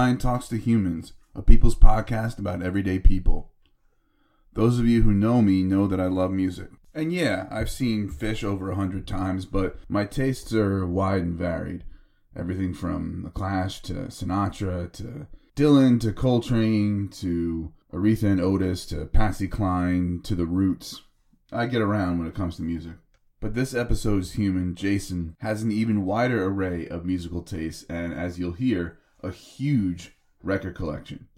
Welcome Talks to Humans, a people's podcast about everyday people. Those of you who know me know that I love music. And yeah, I've seen Phish over a hundred times, but my tastes are wide and varied. Everything from The Clash to Sinatra to Dylan to Coltrane to Aretha and Otis to Patsy Cline to The Roots. I get around when it comes to music. But this episode's human, Jason, has an even wider array of musical tastes and, as you'll hear, a huge record collection.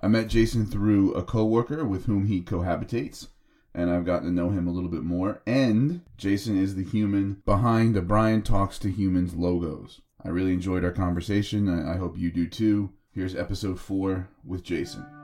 I met Jason through a coworker with whom he cohabitates, and I've gotten to know him a little bit more. And Jason is the human behind the Brian Talks to Humans logos. I really enjoyed our conversation. I hope you do too. Here's episode four with Jason.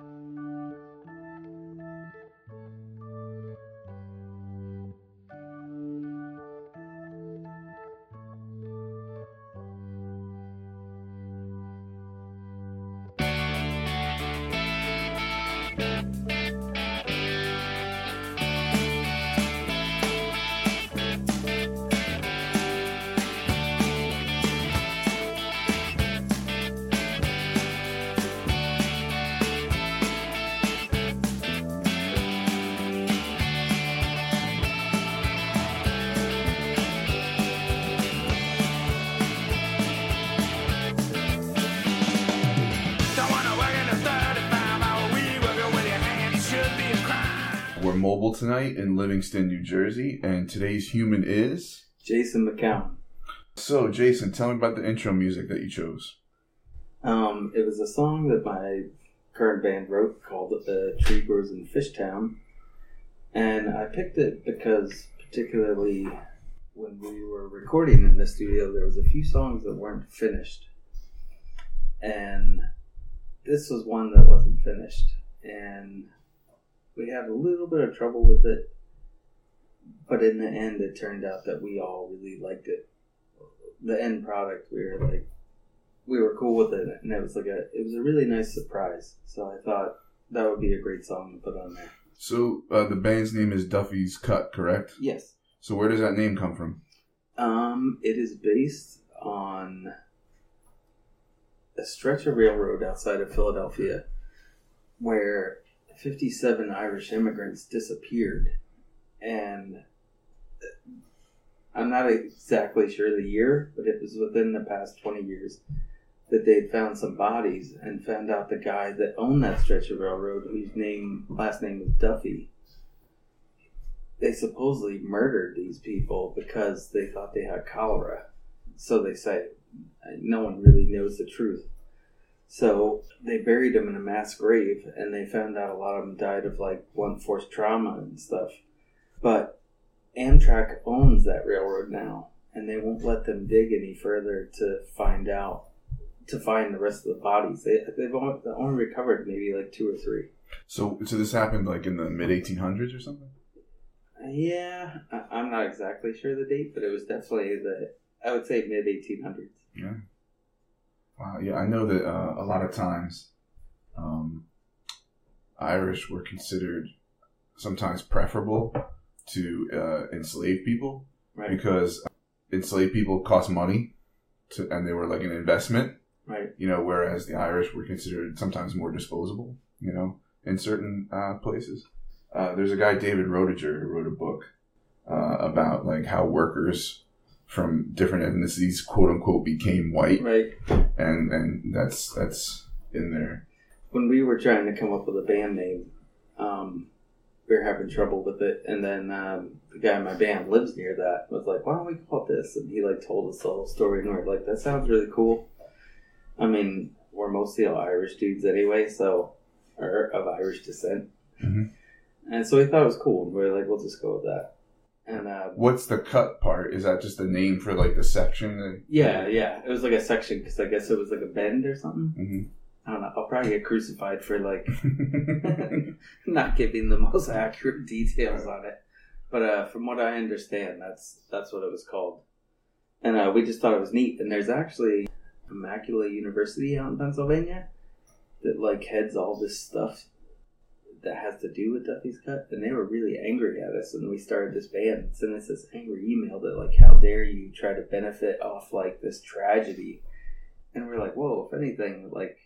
We're mobile tonight in Livingston, New Jersey, and today's human is Jason McCown. So, Jason, tell me about the intro music that you chose. Um, it was a song that my current band wrote called "The Tree Grows in Fishtown," and I picked it because, particularly when we were recording in the studio, there was a few songs that weren't finished, and this was one that wasn't finished, and we had a little bit of trouble with it, but in the end, it turned out that we all really liked it. The end product, we were like, we were cool with it, and it was like a, it was a really nice surprise. So I thought that would be a great song to put on there. So, uh, the band's name is Duffy's Cut, correct? Yes. So, where does that name come from? Um, it is based on a stretch of railroad outside of Philadelphia where 57 Irish immigrants disappeared. And I'm not exactly sure the year, but it was within the past 20 years that they'd found some bodies and found out the guy that owned that stretch of railroad, whose name last name was Duffy. They supposedly murdered these people because they thought they had cholera. So they say. No one really knows the truth. So they buried them in a mass grave, and they found out a lot of them died of like blunt force trauma and stuff. But Amtrak owns that railroad now, and they won't let them dig any further to find out to find the rest of the bodies. They they've only, they only recovered maybe like two or three. So, so this happened like in the mid 1800s or something? Yeah, I, I'm not exactly sure the date, but it was definitely the I would say mid 1800s. Yeah. Wow. Yeah, I know that uh, a lot of times um, Irish were considered sometimes preferable to uh, enslaved people Right. because enslaved people cost money, to, and they were like an investment. Right. You know, whereas the Irish were considered sometimes more disposable. You know, in certain uh, places. Uh, there's a guy David Roediger who wrote a book uh, about like how workers from different ethnicities, quote unquote, became white, Right. and and that's that's in there. when we were trying to come up with a band name, um, we were having trouble with it, and then um, the guy in my band lives near that was like, "Why don't we call it this?" And he like told us the whole story, and we are like, "That sounds really cool." I mean, we're mostly all Irish dudes anyway, so or of Irish descent, Mhm. and so we thought it was cool, and we are like, "We'll just go with that." And uh, What's the cut part? Is that just a name for like the section? That, yeah, yeah, it was like a section because I guess it was like a bend or something. Mhm. I don't know. I'll probably get crucified for like not giving the most accurate details on it. But uh, from what I understand, that's that's what it was called. And uh, we just thought it was neat. And there's actually Immaculata University out in Pennsylvania that like heads all this stuff that has to do with Duffy's Cut. And they were really angry at us, and we started this band. Sent us this angry email that like, how dare you try to benefit off like this tragedy? And we're like, whoa, if anything, like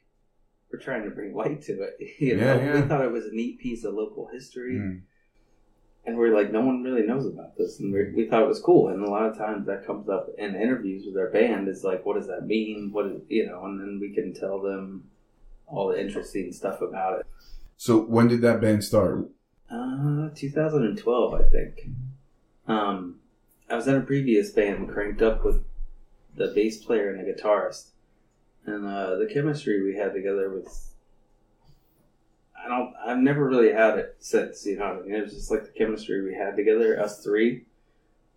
we're trying to bring light to it. You know, Yeah, we thought it was a neat piece of local history, Mm. and we're like, no one really knows about this, and we we thought it was cool. And a lot of times that comes up in interviews with our band is like, what does that mean? What is you know? And then we can tell them all the interesting stuff about it. So when did that band start? Uh, 2012, I think. Um, I was in a previous band, cranked up with the bass player and the guitarist, and uh, the chemistry we had together was. I don't. I've never really had it since. You know I mean? It was just like the chemistry we had together, us three,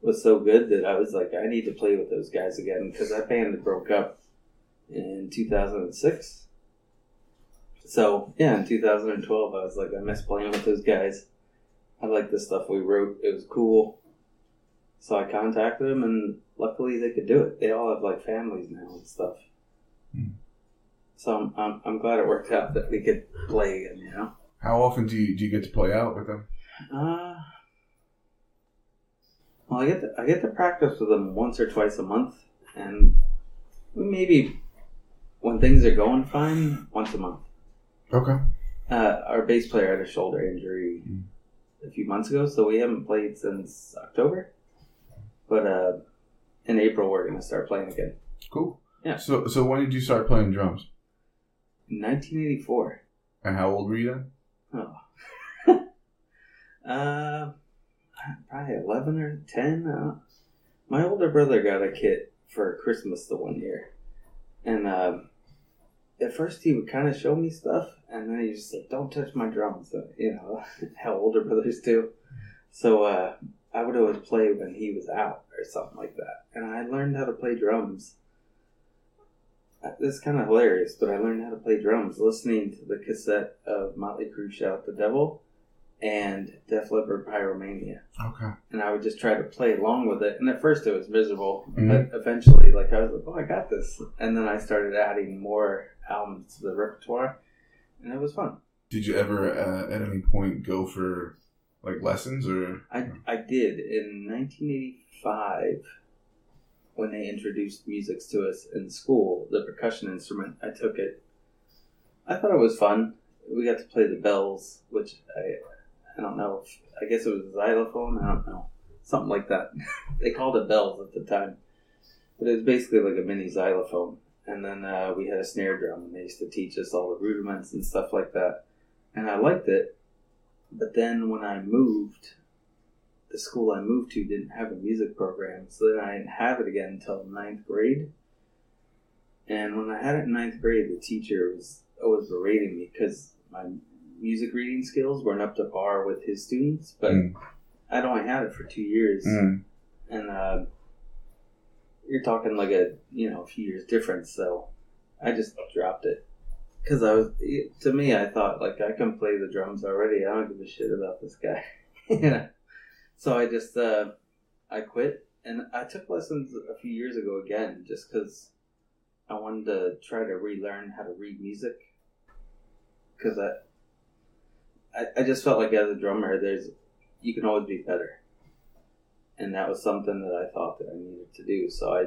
was so good that I was like, I need to play with those guys again because that band broke up in 2006. So yeah, in 2012, I was like, I miss playing with those guys. I like the stuff we wrote. It was cool. So I contacted them, and luckily they could do it. They all have like families now and stuff. Hmm. So I'm, I'm I'm glad it worked out that we could play again. You know. How often do you do you get to play out with them? Uh, well, I get to, I get to practice with them once or twice a month, and maybe when things are going fine, once a month. Okay. Uh, our bass player had a shoulder injury Mm. a few months ago, so we haven't played since October. But uh, in April, we're going to start playing again. Cool. Yeah. So so when did you start playing drums? 1984. And how old were you then? Oh. uh, probably 11 or 10. Uh, my older brother got a kit for Christmas the one year. And uh, at first he would kind of show me stuff, and then he just like, don't touch my drums. So, you know, how older brothers do. So uh, I would always play when he was out or something like that. And I learned how to play drums. Uh, This kind of hilarious, but I learned how to play drums listening to the cassette of Motley Crue Shout the Devil and Def Leppard Pyromania. Okay. And I would just try to play along with it. And at first it was miserable, Mhm. but eventually, like, I was like, oh, I got this. And then I started adding more albums to the repertoire, and it was fun. Did you ever uh, at any point go for like lessons or? I, I did in 1985 when they introduced music to us in school, the percussion instrument. I took it. I thought it was fun. We got to play the bells, which I I don't know. If, I guess it was a xylophone. I don't know, something like that. they called it bells at the time, but it was basically like a mini xylophone. And then uh, we had a snare drum, and they used to teach us all the rudiments and stuff like that. And I liked it. But then when I moved, the school I moved to didn't have a music program, so then I didn't have it again until ninth grade. And when I had it in ninth grade, the teacher was always berating me because my music reading skills weren't up to par with his students. But Mm. I'd only had it for two years, Mm. and uh, you're talking like a you know a few years difference. So I just dropped it because I was to me I thought like I can play the drums already. I don't give a shit about this guy. you know? So I just uh, I quit and I took lessons a few years ago again just because I wanted to try to relearn how to read music because I, I I just felt like as a drummer there's you can always be better. And that was something that I thought that I needed to do. So I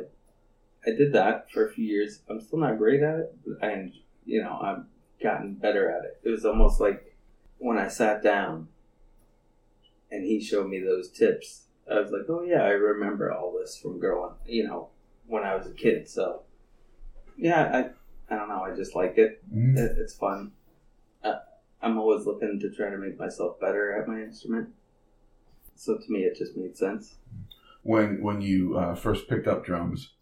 I did that for a few years. I'm still not great at it but I you know I've gotten better at it. It was almost like when I sat down and he showed me those tips I was like oh yeah I remember all this from growing you know when I was a kid. So yeah I I don't know. I just like it. Mm. it, it's fun. Uh, I'm always looking to try to make myself better at my instrument. So to me, it just made sense. When when you uh, first picked up drums,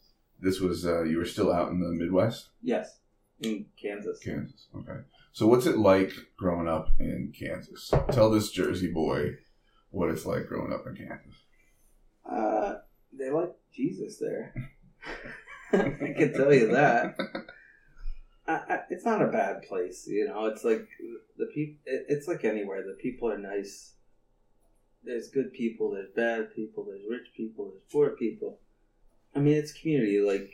this was uh, you were still out in the Midwest, Yes, in Kansas. Kansas. Okay. So what's it like growing up in Kansas? Tell this Jersey boy what it's like growing up in Kansas. Uh, they like Jesus there. I can tell you that. I, I, it's not a bad place, you know. It's like people. It, it's like anywhere. The people are nice. There's good people. There's bad people. There's rich people. There's poor people. I mean, it's community. Like,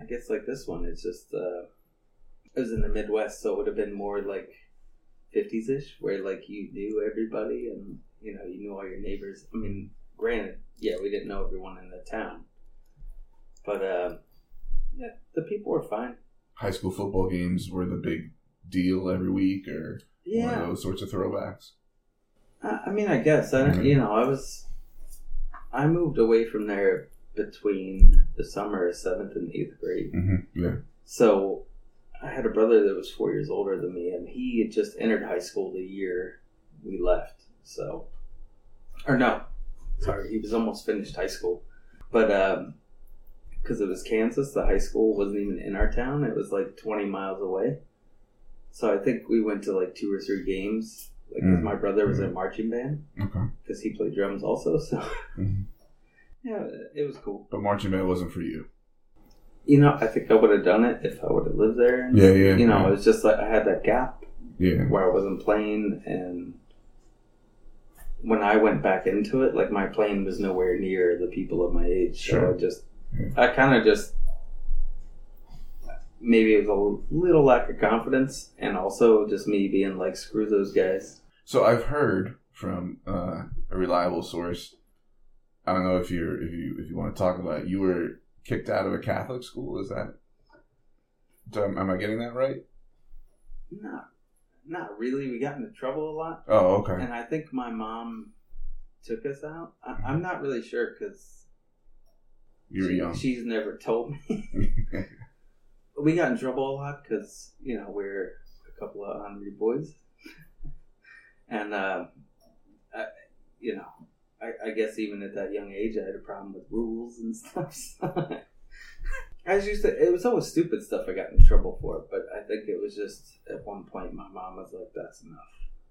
I guess like this one. It's just. Uh, it was in the Midwest, so it would have been more like fifties ish, where like you knew everybody and you know you knew all your neighbors. I mean, granted, yeah, we didn't know everyone in the town, but uh, yeah, the people were fine. High school football games were the big deal every week or one Yeah, of those sorts of throwbacks? I, I mean, I guess I, Mhm. you know, I was, I moved away from there between the summer of seventh and eighth grade. Mm-hmm. Yeah. So I had a brother that was four years older than me, and he had just entered high school the year we left. So, or no, sorry, he was almost finished high school, but because it was Kansas, the high school wasn't even in our town. It was like twenty miles away. So I think we went to like two or three games. Like, Mm. my brother was in marching band Okay. because he played drums also. So Mhm. yeah, it was cool. But marching band wasn't for you. You know, I think I would have done it if I would have lived there. And, Yeah, yeah, You know, yeah. it was just like I had that gap Yeah. where I wasn't playing, and when I went back into it, like my playing was nowhere near the people of my age. So Sure. I just, Yeah. I kind of just, maybe it was a little lack of confidence, and also just me being like, screw those guys. So I've heard from uh, a reliable source. I don't know if you're if you if you want to talk about it. You were kicked out of a Catholic school. Is that? Am I getting that right? Not, not really. We got into trouble a lot. Oh, okay. And I think my mom took us out. I, I'm not really sure because You were young. She's never told me. we got in trouble a lot because you know we're a couple of hungry boys, and uh, I, you know, I, I guess even at that young age, I had a problem with rules and stuff. So I was used to. It was always stupid stuff I got in trouble for, but I think it was just at one point my mom was like, "That's enough.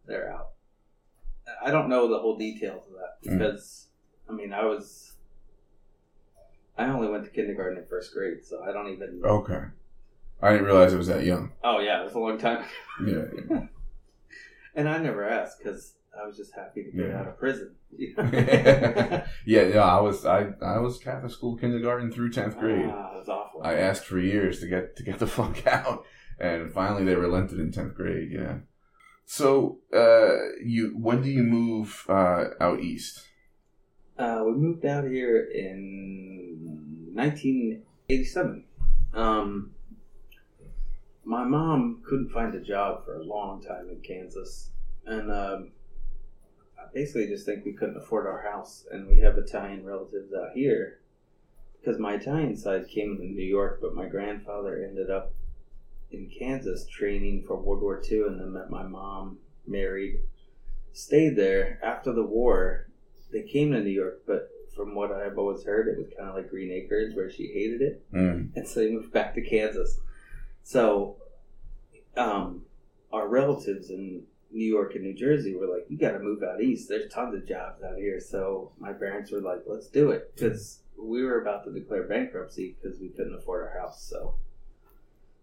They're out." I don't know the whole details of that Mm. because I mean I was. I only went to kindergarten and first grade, so I don't even. okay. I didn't realize it was that young. Oh yeah, it was a long time. Yeah. yeah. And I never asked because I was just happy to get Yeah. out of prison. yeah, yeah. I was I I was Catholic school kindergarten through tenth grade. Ah, was awful. I asked for years to get to get the fuck out, and finally they relented in tenth grade. Yeah. So, uh, you when do you move uh, out east? Uh, we moved out here in 1987. Um, my mom couldn't find a job for a long time in Kansas, and um, I basically just think we couldn't afford our house. And we have Italian relatives out here because my Italian side came to New York, but my grandfather ended up in Kansas training for World War II, and then met my mom, married, stayed there after the war they came to New York, but from what I've always heard, it was kind of like Green Acres, where she hated it, Mm. and so they moved back to Kansas. So, um, our relatives in New York and New Jersey were like, "You got to move out east. There's tons of jobs out here." So my parents were like, "Let's do it," because we were about to declare bankruptcy because we couldn't afford our house. So.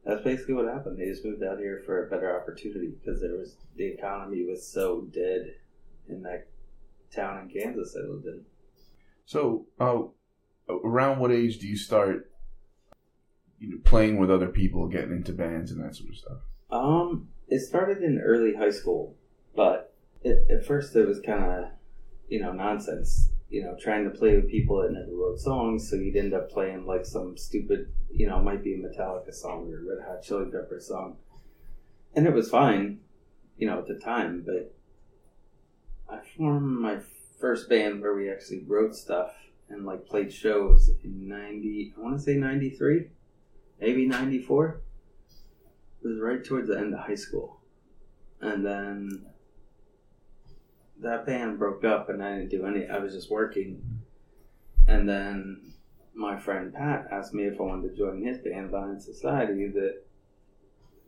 That's basically what happened. They just moved out here for a better opportunity because there was the economy was so dead in that town in Kansas I lived in. So, uh, around what age do you start you know, playing with other people, getting into bands and that sort of stuff? Um, it started in early high school, but it, at first it was kind of, you know, nonsense. You know, trying to play with people that never wrote songs, so you'd end up playing like some stupid, you know, might be a Metallica song or a Red Hot Chili Peppers song, and it was fine, you know, at the time. But I formed my first band where we actually wrote stuff and like played shows in ninety. I want to say ninety three, maybe ninety four. It was right towards the end of high school, and then that band broke up, and I didn't do any. I was just working, and then my friend Pat asked me if I wanted to join his band, Violent Society. That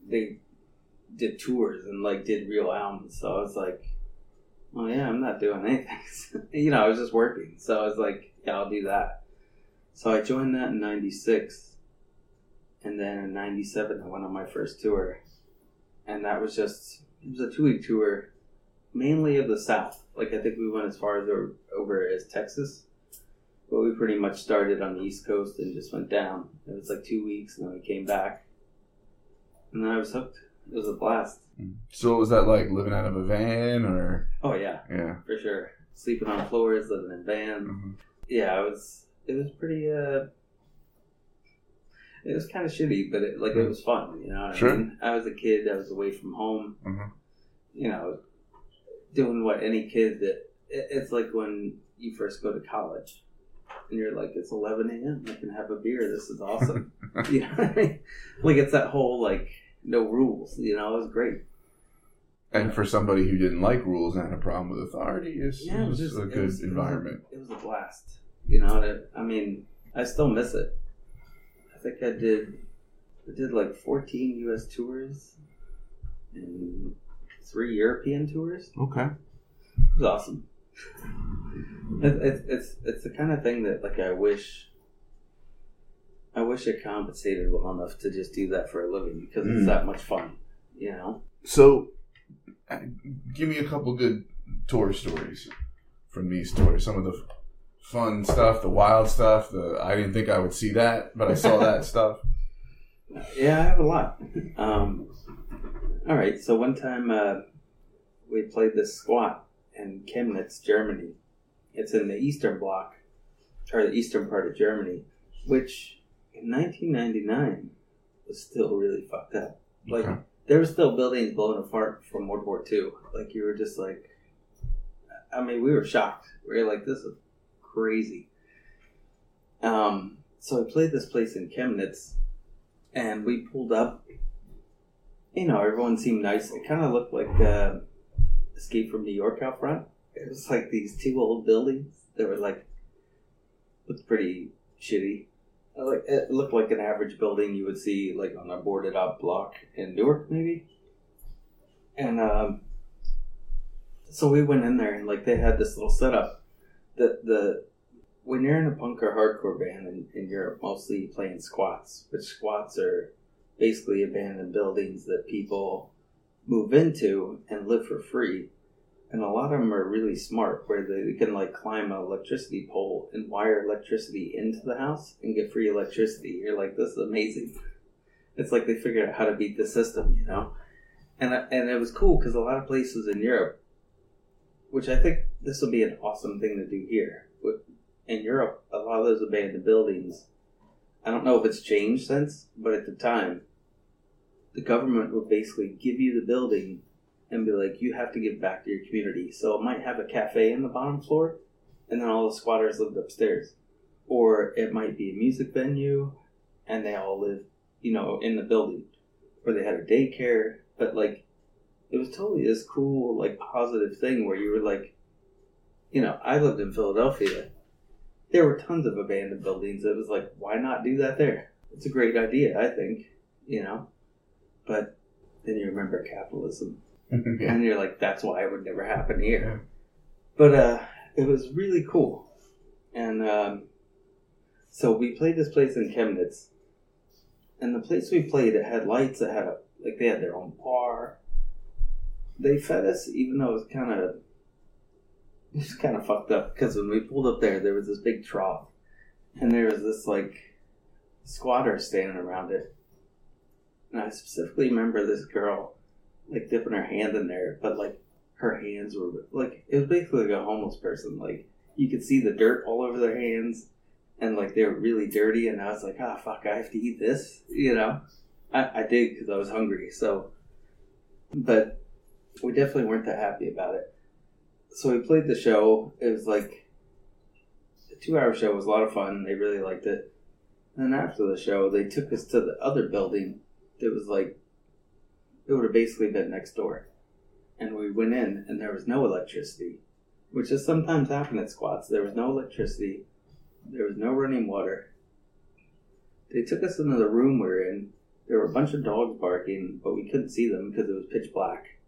they did tours and like did real albums. So I was like, "Oh yeah, I'm not doing anything." you know, I was just working. So I was like, "Yeah, I'll do that." So I joined that in '96, and then in '97 I went on my first tour, and that was just it was a two week tour, mainly of the South. Like I think we went as far as over, over as Texas, but we pretty much started on the East Coast and just went down. It was like two weeks, and then we came back, and then I was hooked. It was a blast. So, was that like living out of a van or? Oh yeah, Yeah. for sure. Sleeping on floors, living in vans. Mhm. Yeah, it was. It was pretty. uh it was kind of shitty, but it, like it was fun. You know, Sure. I mean, I was a kid. I was away from home. Mhm. You know, doing what any kid that it, it's like when you first go to college. And you're like, it's 11 a.m. I can have a beer. This is awesome. you know, I mean? like it's that whole like no rules. You know, it was great. And for somebody who didn't like rules and had a problem with authority, it's, Yeah, it was just a it good it was a- environment. It was, a, blast. You know, I mean, I still miss it. I think I did. I did like 14 U.S. tours and three European tours. Okay. It was awesome. It, it's it's it's the kind of thing that like I wish. I wish I compensated well enough to just do that for a living because Mm. it's that much fun. You know. So, uh, give me a couple good tour stories from these tours. Some of the fun stuff, the wild stuff. The I didn't think I would see that, but I saw that stuff. Yeah, I have a lot. Um, all right, so one time uh, we played this squat in Chemnitz, Germany. It's in the Eastern Bloc, or the eastern part of Germany, which in 1999 was still really fucked up. Like Okay. there were still buildings blown apart from World War II. Like you were just like, I mean, we were shocked. We were like, this is crazy. Um, so I played this place in Chemnitz, and we pulled up. You know, everyone seemed nice. It kind of looked like uh, Escape from New York out front. It was like these two old buildings that were like looked pretty shitty. Uh, Like it looked like an average building you would see like on a boarded up block in Newark, maybe. And um, so we went in there and like they had this little setup. The the when you're in a punk or hardcore band in, in Europe, mostly playing squats, which squats are basically abandoned buildings that people move into and live for free. And a lot of them are really smart, where they can like climb an electricity pole and wire electricity into the house and get free electricity. You're like, this is amazing. It's like they figured out how to beat the system, you know. And and it was cool because a lot of places in Europe, which I think this will be an awesome thing to do here. In Europe, a lot of those abandoned buildings, I don't know if it's changed since, but at the time, the government would basically give you the building and be like, you have to give back to your community. So it might have a cafe in the bottom floor, and then all the squatters lived upstairs. Or it might be a music venue, and they all live, you know, in the building. Or they had a daycare, but like, it was totally this cool, like, positive thing where you were like, you know, I lived in Philadelphia. There were tons of abandoned buildings. It was like, why not do that there? It's a great idea, I think, you know? But then you remember capitalism yeah. and you're like, that's why it would never happen here. But uh, it was really cool, and um, so we played this place in Chemnitz, and the place we played it had lights. It had a like they had their own bar. They fed us, even though it was kind of was kind of fucked up because when we pulled up there, there was this big trough, and there was this like squatter standing around it. And I specifically remember this girl like dipping her hand in there, but like her hands were like it was basically like a homeless person. Like you could see the dirt all over their hands, and like they were really dirty. And I was like, ah, fuck, I have to eat this, you know. I, I did because I was hungry. So, but we definitely weren't that happy about it. So we played the show. It was like a two-hour show. It was a lot of fun. They really liked it. And then after the show, they took us to the other building. It was like it would have basically been next door. And we went in, and there was no electricity, which has sometimes happened at squats. There was no electricity, there was no running water. They took us into the room we were in. There were a bunch of dogs barking, but we couldn't see them because it was pitch black.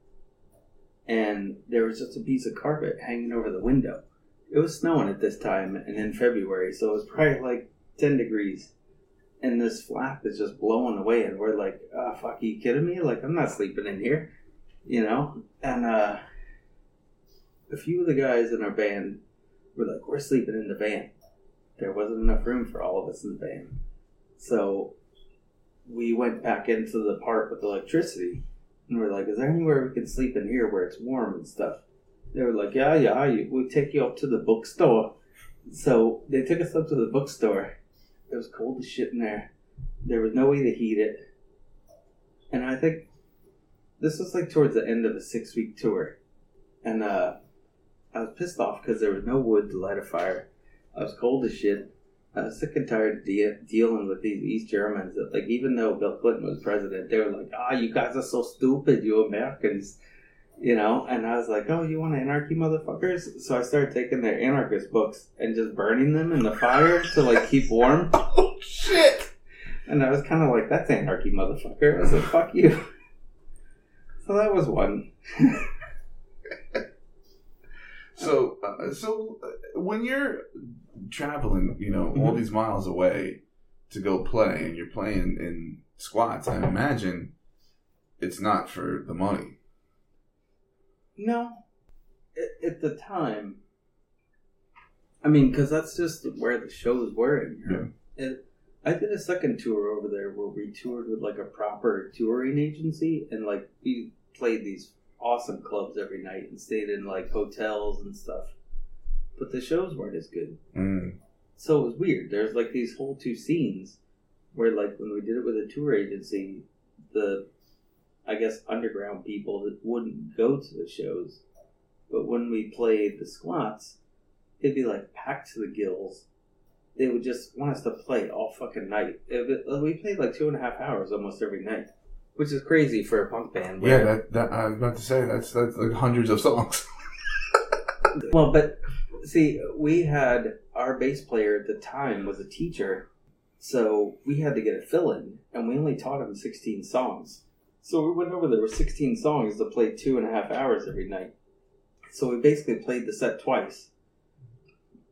And there was just a piece of carpet hanging over the window. It was snowing at this time, and in February, so it was probably like 10 degrees. And this flap is just blowing away and we're like ah fuck are you kidding me? Like i'm not sleeping in here you know? And uh a few of the guys in our band were like we're sleeping in the van. There wasn't enough room for all of us in the van so we went back into the part with electricity and we're like is there anywhere we can sleep in here where it's warm and stuff they were like yeah yeah we'll take you up to the bookstore so they took us up to the bookstore it was cold as shit in there. There was no way to heat it. And I think this was like towards the end of a six week tour. And uh, I was pissed off because there was no wood to light a fire. I was cold as shit. I was sick and tired of de- dealing with these East Germans that, like, even though Bill Clinton was president, they were like, ah, oh, you guys are so stupid, you Americans. You know? And I was like, oh, you want anarchy, motherfuckers? So I started taking their anarchist books and just burning them in the fire to, like, keep warm. oh, shit! And I was kind of like, that's anarchy, motherfucker. I was like, fuck you. So that was one. so, uh, so uh, when you're traveling, you know, all Mhm. these miles away to go play, and you're playing in squats, I imagine it's not for the money. No. At, at the time, I mean, because that's just where the shows were in Europe. It, I did a second tour over there where we toured with like a proper touring agency, and like we played these awesome clubs every night and stayed in like hotels and stuff. But the shows weren't as good. Mm. So it was weird. There's like these whole two scenes where like when we did it with a tour agency, the I guess underground people that wouldn't go to the shows, but when we played the squats, it'd be like packed to the gills. They would just want us to play all fucking night. It, we played like two and a half hours almost every night, which is crazy for a punk band. Yeah, that, that I was about to say that's that's like hundreds of songs. Well, but see, we had our bass player at the time was a teacher, so we had to get a fill in, and we only taught him 16 songs. So we went over there with 16 songs to play two and a half hours every night. So we basically played the set twice,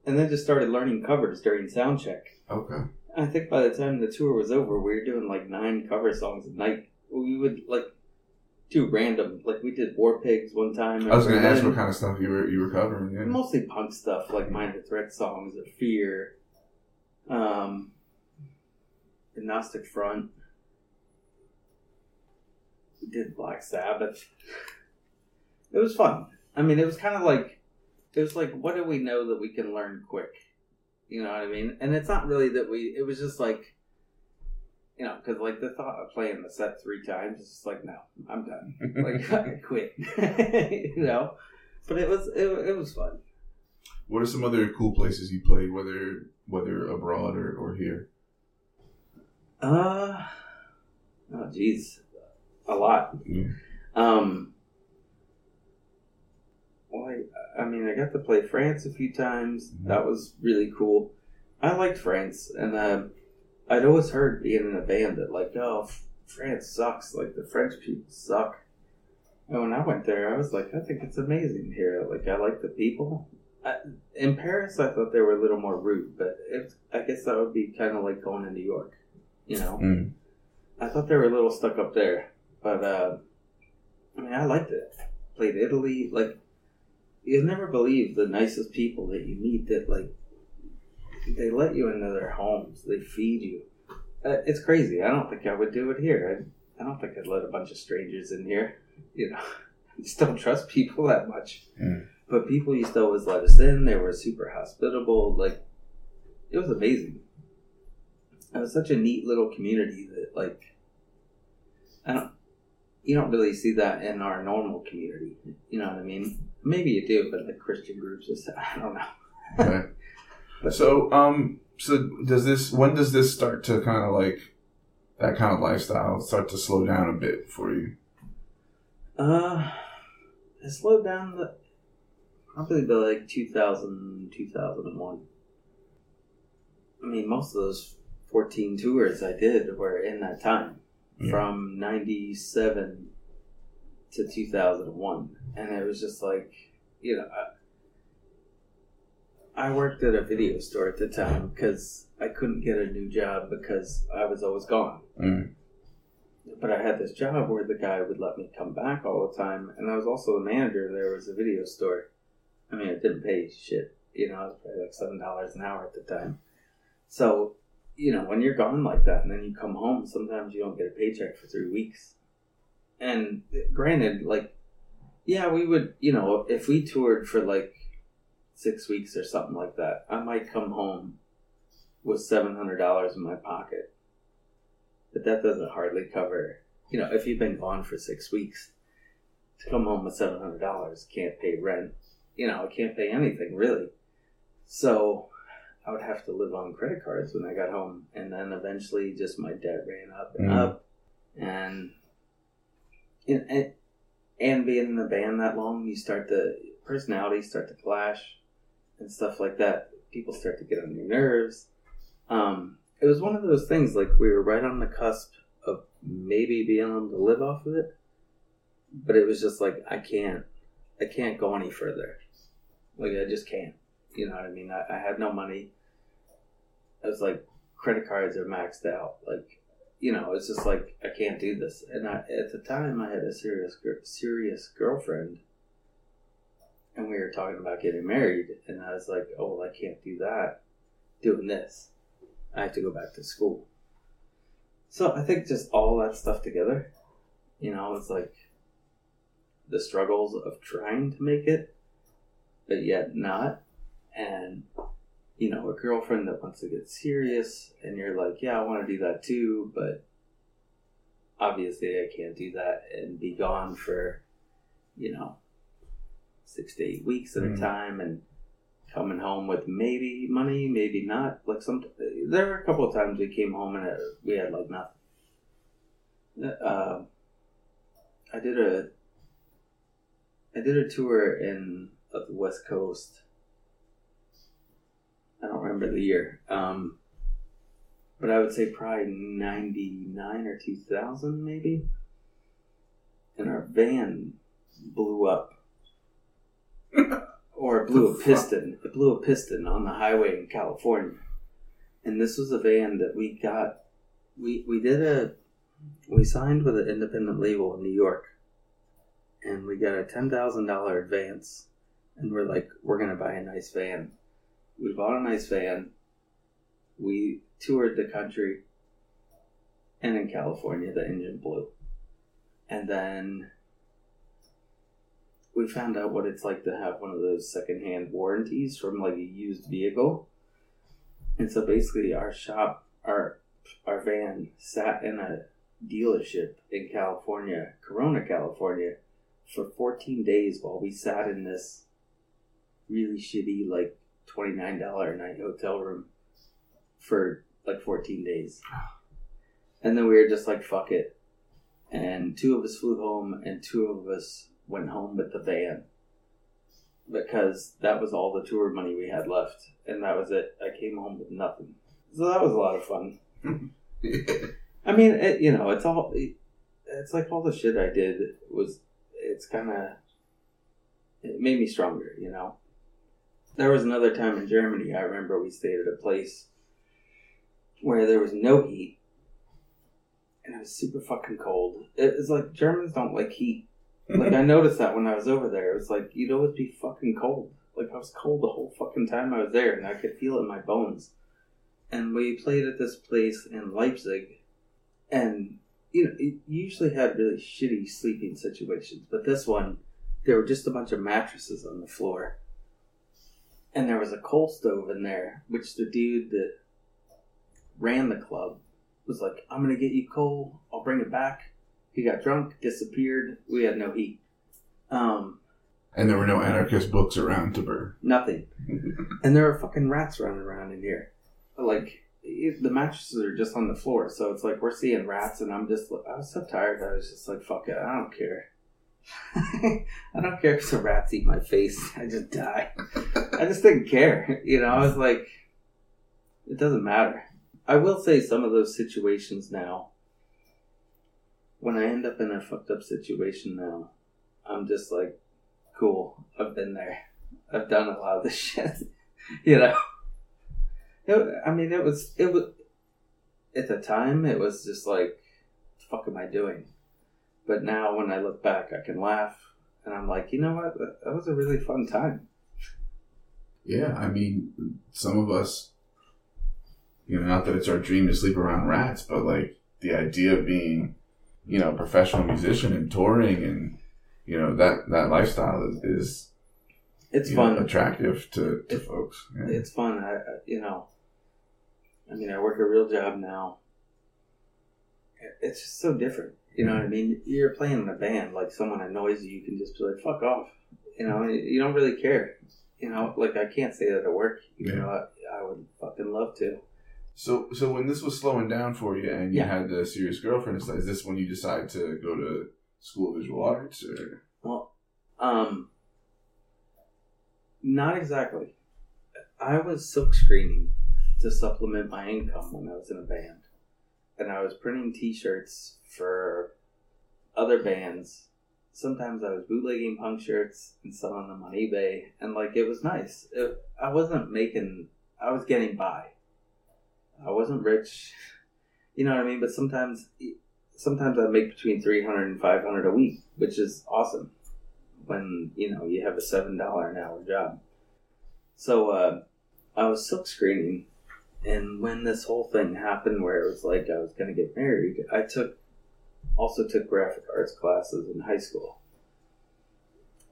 and then just started learning covers during sound check. Okay. I think by the time the tour was over, we were doing like nine cover songs a night. We would like do random, like we did War Pigs one time. I was going to ask what kind of stuff you were you were covering. Yeah. Mostly punk stuff like Minor Threat songs or Fear, um, Agnostic Front. We did Black Sabbath. It was fun. I mean, it was kind of like it was like, what do we know that we can learn quick? You know what I mean? And it's not really that we. It was just like. You know, because like the thought of playing the set three times is just like, no, I'm done. Like I quit. you know, but it was it, it was fun. What are some other cool places you played, whether whether abroad or, or here? Uh oh, geez, a lot. Yeah. Um, well, I, I mean, I got to play France a few times. Mhm. That was really cool. I liked France, and uh, I'd always heard being in a band that like, oh, France sucks. Like the French people suck. And when I went there, I was like, I think it's amazing here. Like I like the people. I, in Paris, I thought they were a little more rude, but it, I guess that would be kind of like going to New York. You know. Mm. I thought they were a little stuck up there, but uh, I mean, I liked it. Played Italy, like you'll never believe the nicest people that you meet. That like they let you into their homes, they feed you. Uh, it's crazy. I don't think I would do it here. I, I don't think I'd let a bunch of strangers in here. You know, I just don't trust people that much. Mm. But people used to always let us in. They were super hospitable. Like it was amazing. It was such a neat little community that like I don't you don't really see that in our normal community. You know what I mean? Maybe you do, but the Christian groups is I don't know. Okay. So, um, so does this? When does this start to kind of like that kind of lifestyle start to slow down a bit for you? Uh it slowed down the probably the like 2000, 2001. I mean, most of those 14 tours I did were in that time. Yeah. from 97 to 2001 and it was just like you know I, I worked at a video store at the time because i couldn't get a new job because i was always gone Mm. but i had this job where the guy would let me come back all the time and i was also the manager there was a video store i mean it didn't pay shit you know it was probably like seven dollars an hour at the time so you know, when you're gone like that and then you come home, sometimes you don't get a paycheck for three weeks. And granted, like, yeah, we would, you know, if we toured for like six weeks or something like that, I might come home with $700 in my pocket. but that doesn't hardly cover. You know, if you've been gone for six weeks, to come home with seven hundred dollars, can't pay rent. You know, I can't pay anything really. So I would have to live on credit cards when I got home, and then eventually, just my debt ran up and Mm. up, and and and, and being in the band that long, you start to personalities start to clash and stuff like that. People start to get on your nerves. Um, it was one of those things like we were right on the cusp of maybe being able to live off of it, but it was just like I can't, I can't go any further. Like I just can't. You know what I mean? I, I had no money. I was like, credit cards are maxed out. Like, you know, it's just like I can't do this. And I, at the time, I had a serious, serious girlfriend, and we were talking about getting married. And I was like, oh, well, I can't do that. Doing this, I have to go back to school. So I think just all that stuff together, you know, it's like the struggles of trying to make it, but yet not. And, you know, a girlfriend that wants to get serious, and you're like, yeah, I want to do that too, but obviously I can't do that and be gone for, you know, six to eight weeks at Mhm. a time and coming home with maybe money, maybe not. Like some, there were a couple of times we came home and uh, we had like nothing. Uh, I did a, I did a tour in of the West Coast. I don't remember the year, um, but I would say probably ninety nine or two thousand maybe. And our van blew up or it blew a piston. It blew a piston on the highway in California. And this was a van that we got. We we did a. We signed with an independent label in New York, and we got a ten thousand dollar advance. And we're like, we're gonna buy a nice van. We bought a nice van. We toured the country, and in California, the engine blew. And then we found out what it's like to have one of those secondhand warranties from like a used vehicle. And so basically our shop our our van sat in a dealership in California, Corona, California, for 14 days while we sat in this really shitty like $29 a night hotel room for like 14 days. And then we were just like fuck it. And two of us flew home and two of us went home with the van because that was all the tour money we had left, and that was it. I came home with nothing, so that was a lot of fun. I mean, it, you know, it's all it, it's like all the shit I did was it's kind of it made me stronger, you know. There was another time in Germany. I remember we stayed at a place where there was no heat, and it was super fucking cold. It was like Germans don't like heat. Like I noticed that when I was over there, it was like you'd always be fucking cold. Like I was cold the whole fucking time I was there, and I could feel it in my bones. And we played at this place in Leipzig, and you know, it usually had really shitty sleeping situations, but this one, there were just a bunch of mattresses on the floor, and there was a coal stove in there, which the dude that ran the club was like, "I'm gonna get you coal. I'll bring it back." He got drunk, disappeared. We had no heat. Um, and there were no anarchist books around to burn. nothing. And there are fucking rats running around in here. Like the mattresses are just on the floor, so it's like we're seeing rats, and I'm just I was so tired. I was just like, fuck it, I don't care. I don't care if the rats eat my face. I just die. I just didn't care. You know, I was like, it doesn't matter. I will say some of those situations now. When I end up in a fucked up situation now, I'm just like, cool. I've been there. I've done a lot of this shit. you know. It, I mean, it was it was at the time it was just like, the fuck am I doing? But now when I look back, I can laugh, and I'm like, you know what? That was a really fun time. Yeah, I mean, some of us, you know, not that it's our dream to sleep around rats, but like the idea of being, you know, professional musician and touring and, you know, that, that lifestyle is, is It's fun. know, attractive to, to It- folks. Yeah. It's fun. I, I- you know, I mean, I work a real job now, it's just so different. You know what I mm-hmm. mean? You're playing in a band, like someone annoys you, you can just be like, "Fuck off." You know, you don't really care. You know, like I can't say that at work. You Yeah. know, I, I would fucking love to. So, so when this was slowing down for you, and you Yeah. had the serious girlfriend, is this when you decided to go to school of visual arts? Or Well, um, not exactly. I was silk screening to supplement my income when I was in a band, and I was printing T-shirts for other bands. Sometimes I was bootlegging punk shirts and selling them on eBay, and like it was nice. It, I wasn't making. I was getting by. I wasn't rich, you know what I mean. But sometimes, sometimes I make between 300 and 500 a week, which is awesome when you know you have a seven dollar an hour job. So uh, I was silk screening, and when this whole thing happened, where it was like I was going to get married, I took also took graphic arts classes in high school.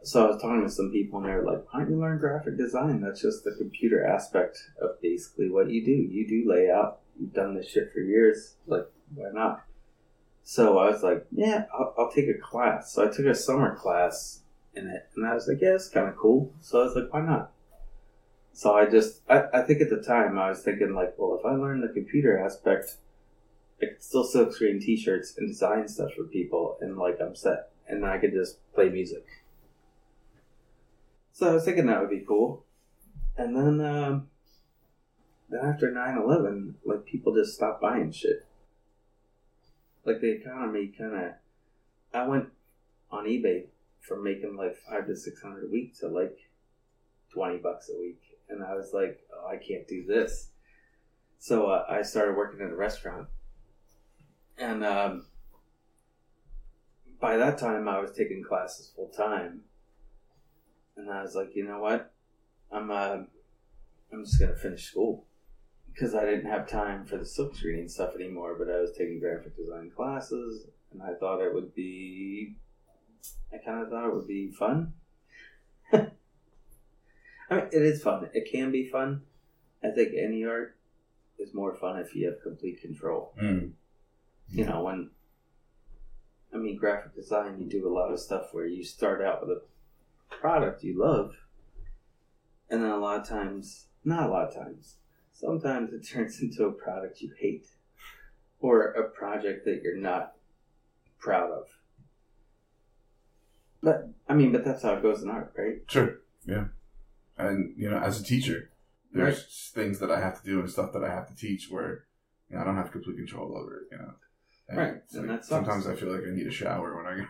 So I was talking to some people, and they were like, "Why don't you learn graphic design? That's just the computer aspect of basically what you do. You do layout. You've done this shit for years. Like, why not?" So I was like, "Yeah, I'll, I'll take a class." So I took a summer class in it, and I was like, "Yeah, it's kind of cool." So I was like, "Why not?" So I just, I, I think at the time I was thinking like, well, if I learn the computer aspect, I could still silk screen T-shirts and design stuff for people, and like I'm set, and I could just play music. So I was thinking that would be cool, and then, um, then after 9-11, like people just stopped buying shit. Like the economy kind of, I went on eBay from making like five to six hundred a week to like twenty bucks a week, and I was like, oh, I can't do this. So uh, I started working at a restaurant, and um, by that time I was taking classes full time, and I was like, you know what, I'm uh, I'm just gonna finish school because I didn't have time for the silk screening stuff anymore. But I was taking graphic design classes, and I thought it would be, I kind of thought it would be fun. I mean, it is fun. It can be fun. I think any art is more fun if you have complete control. Mm. You know, when I mean graphic design, you do a lot of stuff where you start out with a product you love, and then a lot of times, not a lot of times, sometimes it turns into a product you hate, or a project that you're not proud of. But I mean, but that's how it goes in art, right? Sure. Yeah. And you know, as a teacher, there's things that I have to do and stuff that I have to teach where you know, I don't have complete control over it. You know. And Right, and like, sometimes I feel like I need a shower when I.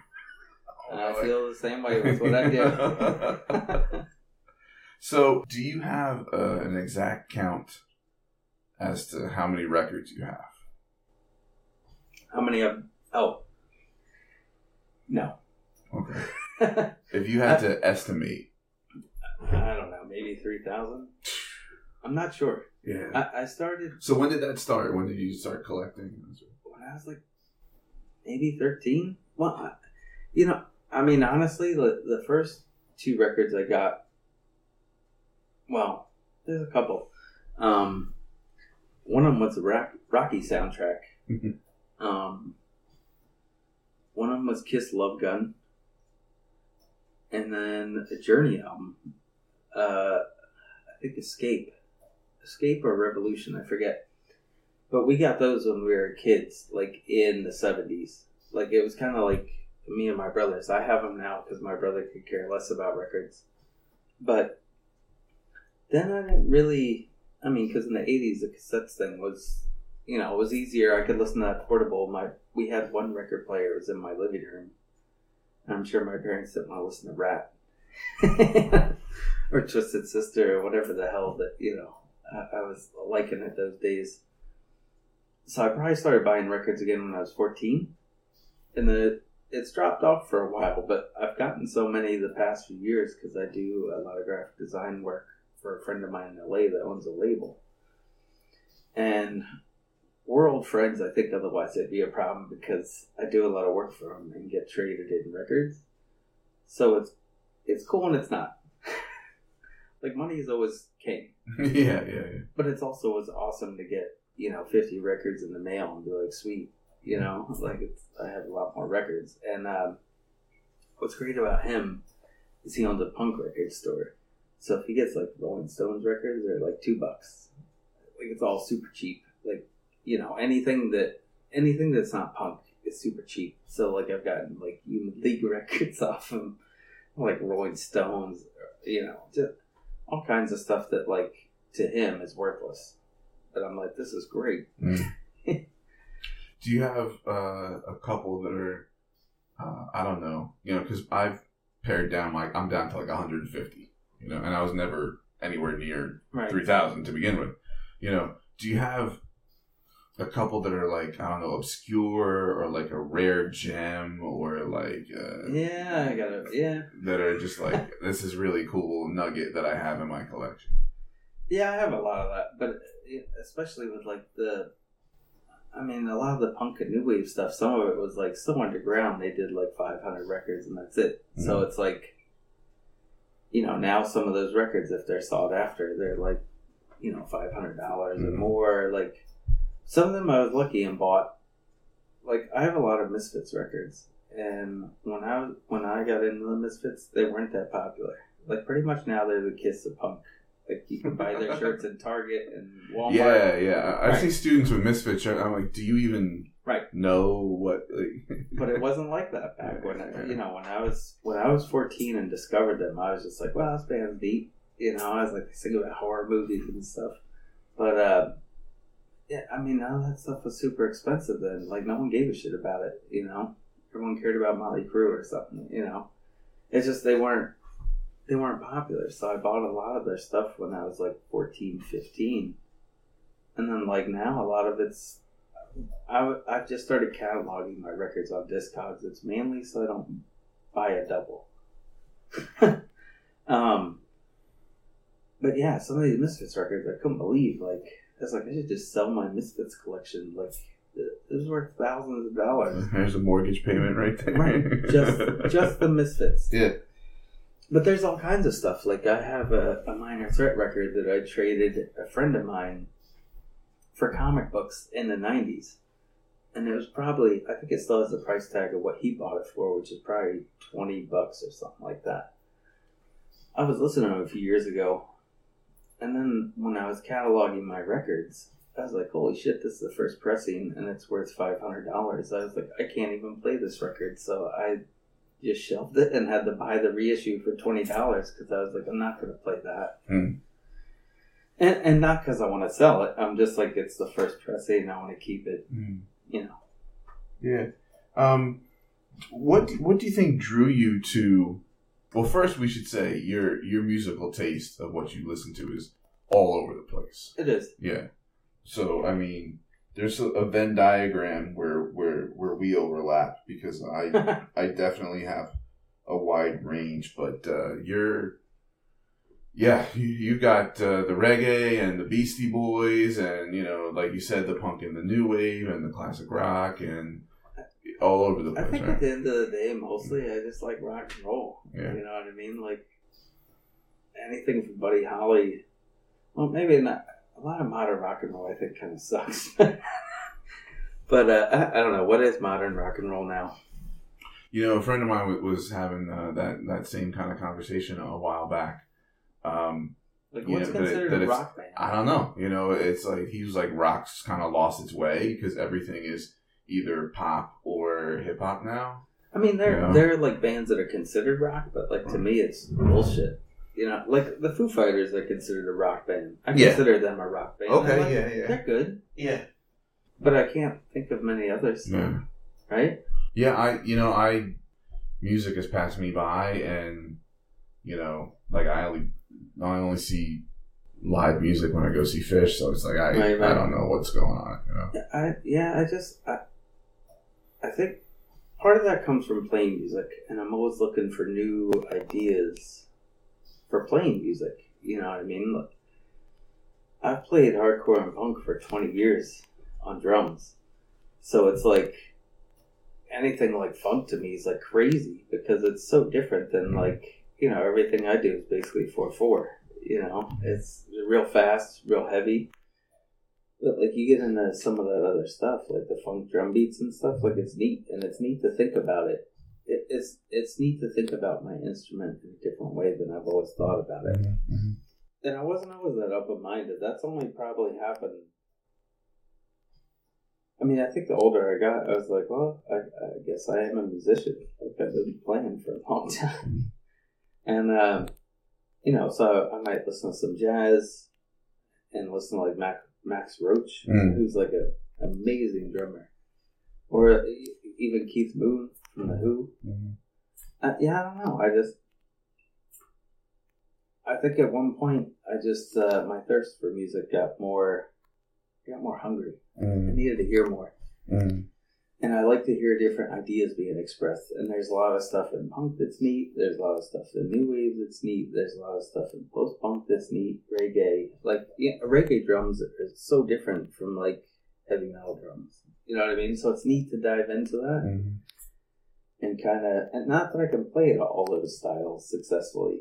And I feel the same way with what I do. so, do you have uh, an exact count as to how many records you have? How many of? Oh, no. Okay. If you had to estimate, I don't know, maybe three thousand. I'm not sure. yeah. I, I started so when did that start? When did you start collecting? when I was like maybe thirteen. Well, I, you know, I mean, honestly, the the first two records I got. Well, there's a couple. Um, one of them was a Rock, Rocky soundtrack. Mhm. um, one of them was Kiss Love Gun, and then a Journey album. Uh, I think Escape, Escape or Revolution, I forget. But we got those when we were kids, like in the seventies. Like it was kind of like me and my brothers. I have them now because my brother could care less about records. But then I didn't really. I mean, because in the eighties, the cassettes thing was, you know, it was easier. I could listen to that portable. My we had one record player. It was in my living room. I'm sure my parents didn't want to listen to rap or Twisted Sister or whatever the hell that you know I, I was liking it those days. So I probably started buying records again when I was 14, and then it, it's dropped off for a while. But I've gotten so many the past few years because I do a lot of graphic design work for a friend of mine in LA that owns a label, and we're old friends. I think otherwise it'd be a problem because I do a lot of work for him and get traded in records. So it's it's cool and it's not. like money is always king, yeah, yeah, yeah. but it's also was awesome to get you know fifty records in the mail and be like, sweet, You know, like I have a lot more records. And um, what's great about him is he owns a punk record store. So if he gets like Rolling Stones records, they're like two bucks. Like it's all super cheap. Like you know anything that anything that's not punk is super cheap. So like I've gotten like League records off him, like Rolling Stones, you know, just all kinds of stuff that like to him is worthless. But I'm like, this is great. Mm. Do you have uh, a couple that are, uh, I don't know, you know, because I've pared down like I'm down to like 150, you know, and I was never anywhere near Right. 3,000 to begin with. You know, do you have a couple that are like I don't know obscure or like a rare gem or like uh, Yeah, I got it. Yeah, that are just like this is really cool nugget that I have in my collection. yeah, I have a lot of that, but especially with like the, I mean, a lot of the punk and new wave stuff. Some of it was like so underground. They did like 500 records and that's it. So it's like, you know, now some of those records, if they're sought after, they're like, you know, five hundred dollars or Mhm. more. Like some of them, I was lucky and bought. Like I have a lot of Misfits records, and when I was when I got into the Misfits, they weren't that popular. Like pretty much now, they're the kiss of punk. Like you can buy their shirts in Target and Walmart. Yeah, yeah. I, Right. see students with misfit shirts. I'm like, do you even Right. know what? Like, but it wasn't like that back when I, you know when I was when I was 14 and discovered them. I was just like, wow, this band's neat. You know, I was like thinking about horror movies and stuff. But uh, yeah, I mean, none of that stuff was super expensive then. Like no one gave a shit about it. You know, everyone cared about Motley Crue or something. You know, it's just they weren't they weren't popular. So I bought a lot of their stuff when I was like 14, 15. And then like now, a lot of it's I, w- I've just started cataloging my records on Discogs. It's mainly so I don't buy a double. um, but yeah, some of these Misfits records, I couldn't believe. Like, I was like, I should just sell my Misfits collection. Like, it it was worth thousands of dollars. There's a mortgage payment right there. Right, just just the Misfits. yeah. But there's all kinds of stuff. Like I have a, a minor threat record that I traded a friend of mine for comic books in the '90s, and it was probably I think it still has the price tag of what he bought it for, which is probably twenty bucks or something like that. I was listening to him a few years ago, and then when I was cataloging my records, I was like, "Holy shit! This is the first pressing, and it's worth five hundred dollars." I was like, "I can't even play this record," so I just shelved it and had to buy the reissue for twenty dollars because I was like, I'm not going to play that, Hmm. and and not because I want to sell it. I'm just like, it's the first pressing, and I want to keep it. You know, Yeah. Um, what What do you think drew you to? Well, first we should say your your musical taste of what you listen to is all over the place. it is. Yeah. So I mean, there's a, a Venn diagram where where where we overlap because I I definitely have a wide range, but uh, you're yeah you, you got uh, the reggae and the Beastie Boys and you know like you said the punk and the new wave and the classic rock and all over the place. I think right? at the end of the day, mostly I just like rock and roll. Yeah. You know what I mean? Like anything from Buddy Holly. Well, maybe not. A lot of modern rock and roll, I think, kind of sucks. but uh, I, I don't know. What is modern rock and roll now? You know, a friend of mine was having uh, that that same kind of conversation a while back. Um, Like, what's that it- considered that a it's- rock band? I don't know. You know, it's like he was like rock's kind of lost its way because everything is either pop or hip hop now. I mean, there Yeah. there are like bands that are considered rock, but like to me, it's bullshit. You know, like the Foo Fighters are considered a rock band. I Yeah. consider them a rock band. I'm like, yeah, They're good, yeah, but I can't think of many others. yeah. Right? Yeah, I you know I music has passed me by, and you know, like I only I only see live music when I go see Phish, so it's like I Right, right. I don't know what's going on. You know, I yeah, I just I, I think part of that comes from playing music, and I'm always looking for new ideas for playing music. You know what I mean? Like, I've played hardcore and punk for 20 years on drums, so it's like anything like funk to me is like crazy because it's so different than like you know everything I do is basically four four. You know, it's real fast, real heavy. But like you get into some of that other stuff, like the funk drum beats and stuff. Like it's neat, and it's neat to think about it. It it's it's neat to think about my instrument in a different way than I've always thought about it. Mm-hmm. And I wasn't always that open minded. That's only probably happened. I mean, I think the older I got, I was like, well, I, I guess I am a musician. Like I've been playing for a long time, and um, you know, so I might listen to some jazz and listen to like Mac, Max Roach, Mm. who's like an amazing drummer, or even Keith Moon from the Who. Mm-hmm. Uh, yeah, I don't know. I just, I think at one point, I just uh, my thirst for music got more, got more hungry. I Mm-hmm. needed to hear more, and I like to hear different ideas being expressed. And there's a lot of stuff in punk that's neat. There's a lot of stuff in new wave that's neat. There's a lot of stuff in post punk that's neat. Reggae, like yeah, reggae drums are so different from like heavy metal drums. You know what I mean? So it's neat to dive into that Mm-hmm. And kind of and not that I can play all those styles successfully,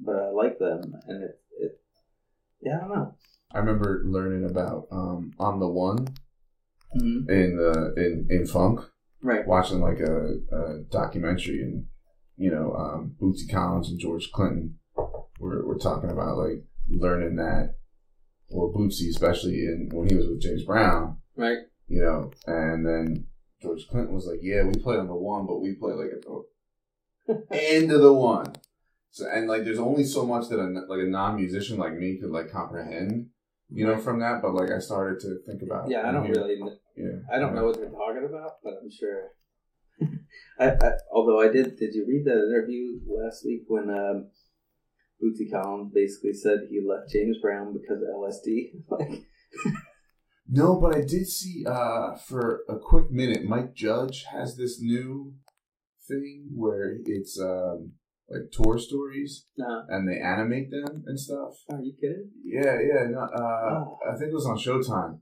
but I like them and it it yeah I don't know. I remember learning about um, on the one Mm-hmm. in the in in funk, Right. watching like a, a documentary, and you know, um, Bootsy Collins and George Clinton were were talking about like learning that. Well, Bootsy, especially in when he was with James Brown, Right. you know, and then George Clinton was like, "Yeah, we play on the one, but we play like at the end of the one." So and like, there's only so much that a like a non musician like me could like comprehend, you know, from that. But like, I started to think about. Yeah, I don't hear- really. Yeah, I don't know what they're talking about, but I'm sure. I, I although I did. Did you read that interview last week when um, Bootsy Collins basically said he left James Brown because of LSD? like, No, but I did see uh for a quick minute, Mike Judge has this new thing where it's um like tour stories no, and they animate them and stuff. are you kidding? Yeah, yeah. No, uh, Oh. I think it was on Showtime,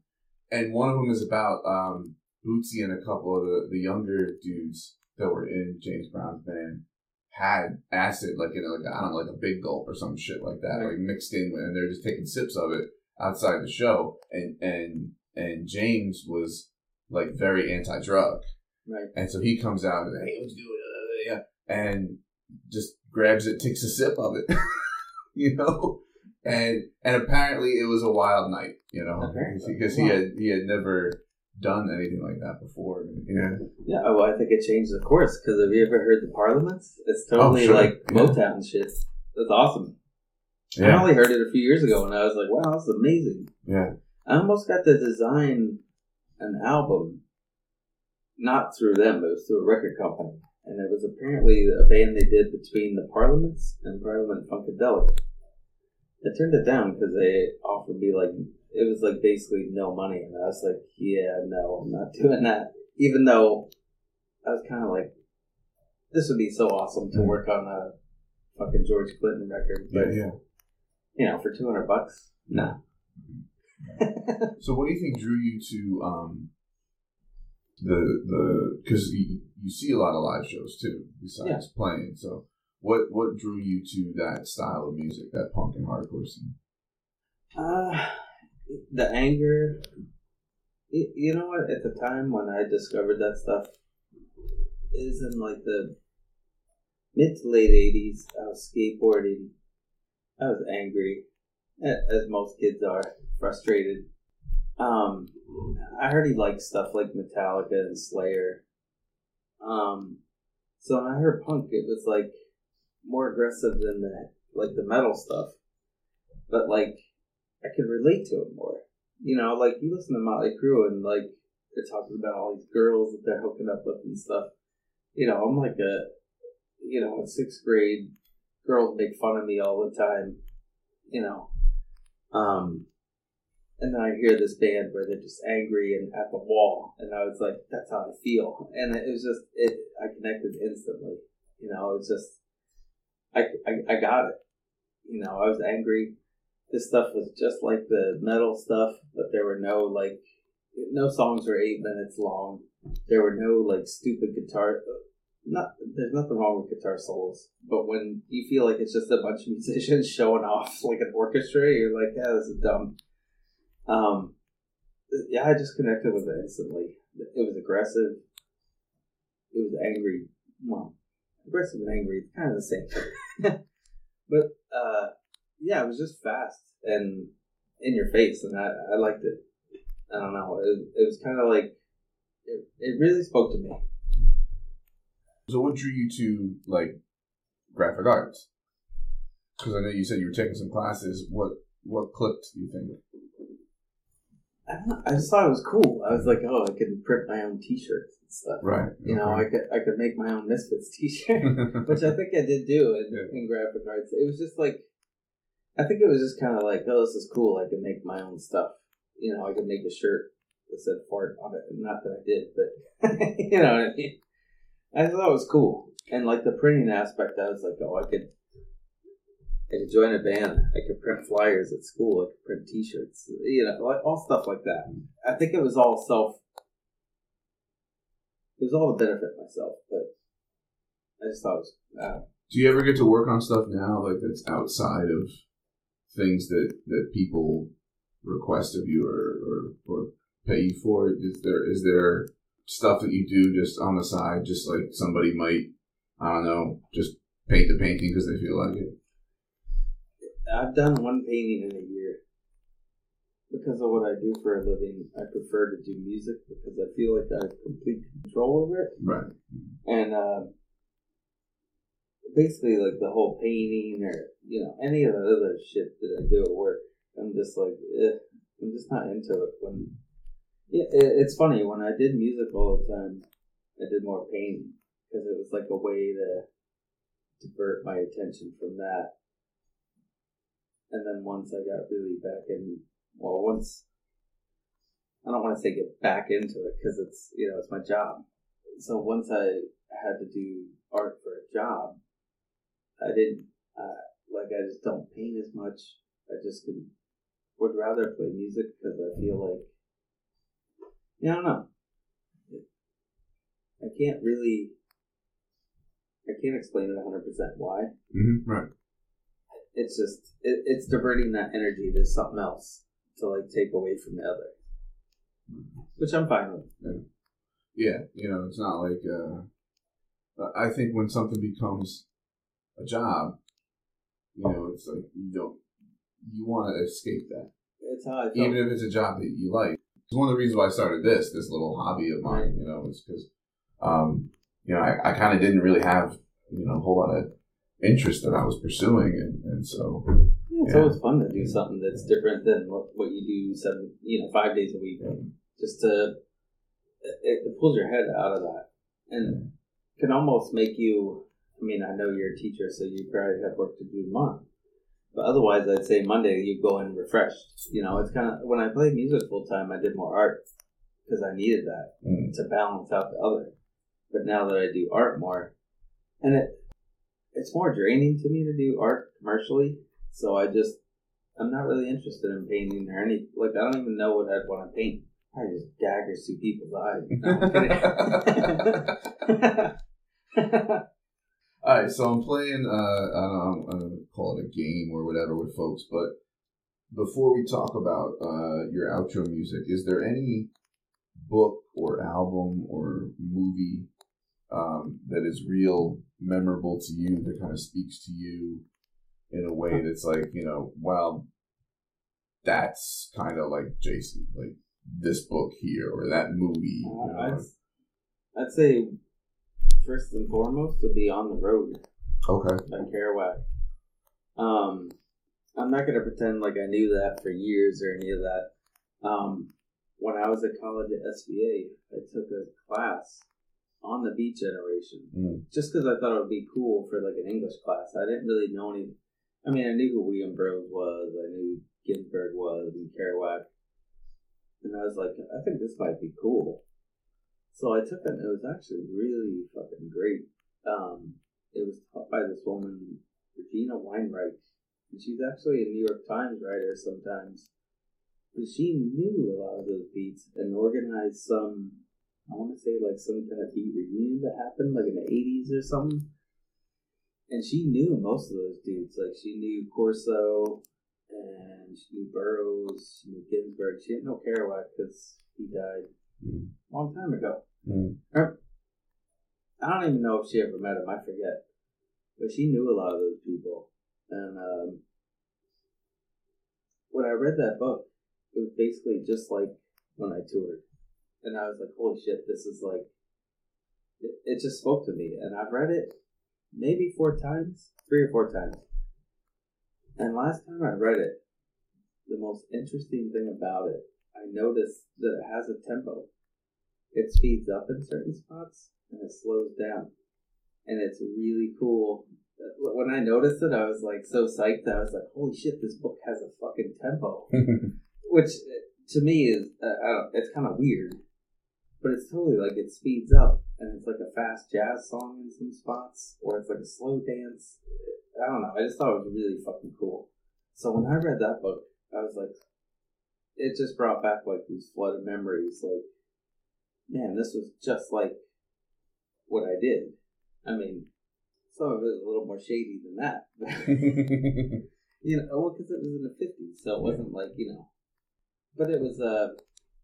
and one of them is about um Bootsy and a couple of the, the younger dudes that were in James Brown's band had acid like in know, like I don't know like a big gulp or some shit like that Right. like mixed in with, and they're just taking sips of it outside the show, and and and James was like very anti drug, Right. and so he comes out and hey, let's do it, yeah, and just grabs it, takes a sip of it, you know, and and apparently it was a wild night, you know, Apparently. because he had he had never done anything like that before, yeah, Yeah, oh, well, I think it changed the course because have you ever heard the Parliaments? It's oh, totally Oh, sure. like Yeah. Motown shit. That's awesome. I only heard it a few years ago, and I was like, "Wow, that's amazing." yeah, I almost got to design an album, not through them, but it was through a record company, and it was apparently a band they did between the Parliaments and Parliament Funkadelic. I turned it down because they offered me like it was like basically no money, and I was like, "Yeah, no, I'm not doing that." Even though I was kind of like, "This would be so awesome to work on a fucking George Clinton record," yeah, but yeah. You know, for two hundred bucks, no. So, what do you think drew you to um the the because you, you see a lot of live shows too besides playing. So, what what drew you to that style of music, that punk and hardcore scene? Uh, the anger. You, you know what? At the time when I discovered that stuff, is in like the mid to late '80s. I was skateboarding. I was angry, as most kids are, frustrated. Um, I already liked stuff like Metallica and Slayer. Um, so when I heard punk, it was like more aggressive than the like the metal stuff, but like I could relate to it more. You know, like you listen to Motley Crue and like they're talking about all these girls that they're hooking up with and stuff. You know, I'm like a, you know, in sixth grade, girls make fun of me all the time. You know, um, and then I hear this band where they're just angry and at the wall, and I was like, that's how I feel, and it was just it. I connected instantly. You know, it's just, I, I, I got it. You know, I was angry this stuff was just like the metal stuff, but there were no like no songs were eight minutes long. There were no like stupid guitar. Not there's nothing wrong with guitar solos, but when you feel like it's just a bunch of musicians showing off like an orchestra, you're like, yeah, this is dumb. Um, yeah, I just connected with it instantly. It was aggressive. It was angry. Well, aggressive and angry, kind of the same. but uh, yeah, it was just fast and in your face, and I, I liked it. I don't know. It, it was kind of like it, it really spoke to me. So, what drew you to like graphic arts? Because I know you said you were taking some classes. What what clicked? Do you think? I, don't know, I just thought it was cool. I was like, oh, I could print my own T-shirts and stuff. Right. You know, I could I could make my own Misfits T-shirt, which I think I did do in, Yeah. in graphic arts. It was just like, I think it was just kind of like, oh, this is cool. I can make my own stuff. You know, I could make a shirt that said fart on it. Not that I did, but you know what I mean. I thought it was cool, and like the printing aspect, I was like, oh, I could. I could join a band. I could print flyers at school. I could print T-shirts. You know, like all stuff like that. I think it was all self. It was all to benefit myself, but I just thought it was. Uh, Do you ever get to work on stuff now, like that's outside of things that that people request of you or or, or pay you for? Is there is there stuff that you do just on the side, just like somebody might, I don't know, just paint the painting because they feel like it? I've done one painting in a year because of what I do for a living. I prefer to do music because I feel like I have complete control over it, Right. and uh, basically, like the whole painting or you know any of the other shit that I do at work, I'm just like, eh, I'm just not into it. When yeah, it, it's funny when I did music all the time, I did more painting because it was like a way to divert my attention from that. And then once I got really back in, well, once I don't want to say get back into it because it's you know it's my job. So once I had to do art for a job, I didn't uh, like I just don't paint as much. I just can, would rather play music because I feel like yeah, I don't know. I can't really. I can't explain it 100% why. Mm-hmm. Right. It's just, it, it's diverting that energy to something else to like take away from the other. Which I'm fine with. Yeah, you know, it's not like. Uh, I think when something becomes a job, you know, it's like you don't you want to escape that, It's how I felt. even if it's a job that you like. It's one of the reasons why I started this this little hobby of mine. You know, is because um, you know I, I kind of didn't really have you know a whole lot of interest that I was pursuing, and, and so it's yeah. always fun to do something that's different than what, what you do seven, you know, five days a week. Just to, it, it pulls your head out of that and can almost make you. I mean, I know you're a teacher, so you probably have work to do tomorrow. But otherwise, I'd say Monday you go in refreshed. You know, it's kind of when I played music full time, I did more art because I needed that Mm. to balance out the other. But now that I do art more, and it it's more draining to me to do art commercially. So I just I'm not really interested in painting or any like I don't even know what I'd want to paint. I just daggers through people's eyes. No. All right, so I'm playing. Uh, I don't, know, I'm gonna call it a game or whatever with folks. But before we talk about uh, your outro music, is there any book or album or movie um, that is real memorable to you that kind of speaks to you in a way that's like you know, well, that's kind of like Jason, like this book here or that movie. Know? I'd, I'd say first and foremost would be on the road. Okay. by Kerouac. Um, I'm not gonna pretend like I knew that for years or any of that. Um, when I was at college at SVA, I took a class on the Beat Generation Mm. just because I thought it would be cool for like an English class. I didn't really know any. I mean, I knew who William Burroughs was. I knew Ginsberg was and Kerouac, and I was like, I think this might be cool. So I took it. and It was actually really fucking great. Um, it was taught by this woman, Regina Weinreich, and she's actually a New York Times writer sometimes. But she knew a lot of those beats and organized some. I want to say like some kind of beat reunion that happened like in the '80s or something. And she knew most of those dudes. Like she knew Corso, and she knew Burroughs, she knew Ginsberg. She didn't know Kerouac because he died Mm. long time ago. Mm. Or, I don't even know if she ever met him. I forget, but she knew a lot of those people. And um, when I read that book, it was basically just like when I toured, and I was like, "Holy shit, this is like." It, it just spoke to me, and I've read it maybe four times, three or four times. And last time I read it, the most interesting thing about it, I noticed that it has a tempo. It speeds up in certain spots and it slows down. And it's really cool. When I noticed it, I was like so psyched. I was like, holy shit, this book has a fucking tempo. Which to me is, uh, I don't, it's kind of weird. But it's totally like it speeds up and it's like a fast jazz song in some spots, or it's like a slow dance. I don't know. I just thought it was really fucking cool. So when I read that book, I was like, it just brought back like these flooded memories. Like, man, this was just like what I did. I mean, some of it was a little more shady than that. you know, well, because it was in the fifties, so it wasn't like you know, but it was uh,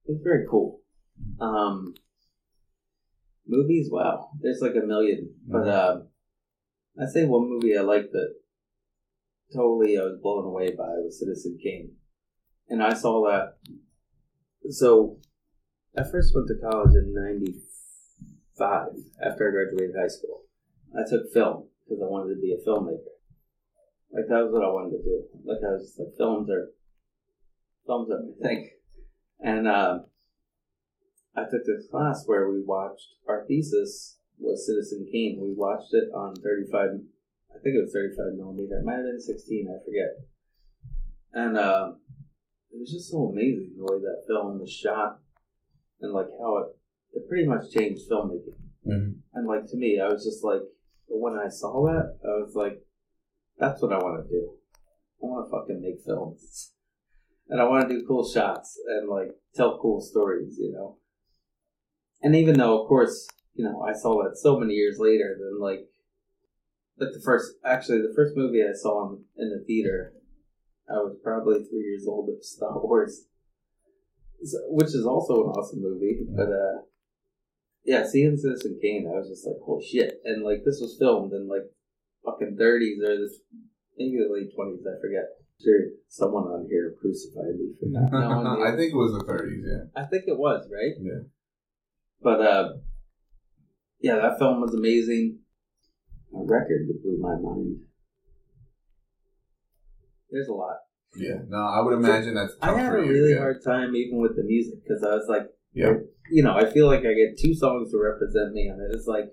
it was very cool. Um, movies, wow, there's like a million, but uh, I say one movie I liked that totally I was blown away by was Citizen Kane, and I saw that. So, I first went to college in '95 after I graduated high school. I took film because I wanted to be a filmmaker. Like that was what I wanted to do. Like I was like films are films are my thing, and uh, I took this class where we watched our thesis was Citizen Kane. We watched it on 35, I think it was 35 millimeter. It might have been 16, I forget. And uh, it was just so amazing the way that film was shot and like how it, it pretty much changed filmmaking. Mhm. And like to me, I was just like, when I saw that, I was like, that's what I want to do. I want to fucking make films. And I want to do cool shots and like tell cool stories, you know? And even though, of course, you know, I saw that so many years later, than like, like the first, actually, the first movie I saw in, in the theater, I was probably three years old. Was Star Wars, So- which is also an awesome movie. But uh, yeah, seeing Citizen Kane, I was just like, holy shit! And like, this was filmed in like fucking thirties or this maybe the late twenties. I forget. Sure, someone on here crucified me for knowing. the- I think it was the 30s, yeah. I think it was right. Yeah. But uh, yeah, that film was amazing. A record that blew my mind. There's a lot. Yeah. No, I would imagine that's I had a really yeah. hard time even with the music because I was like, Yeah. you know, I feel like I get two songs to represent me, and it's like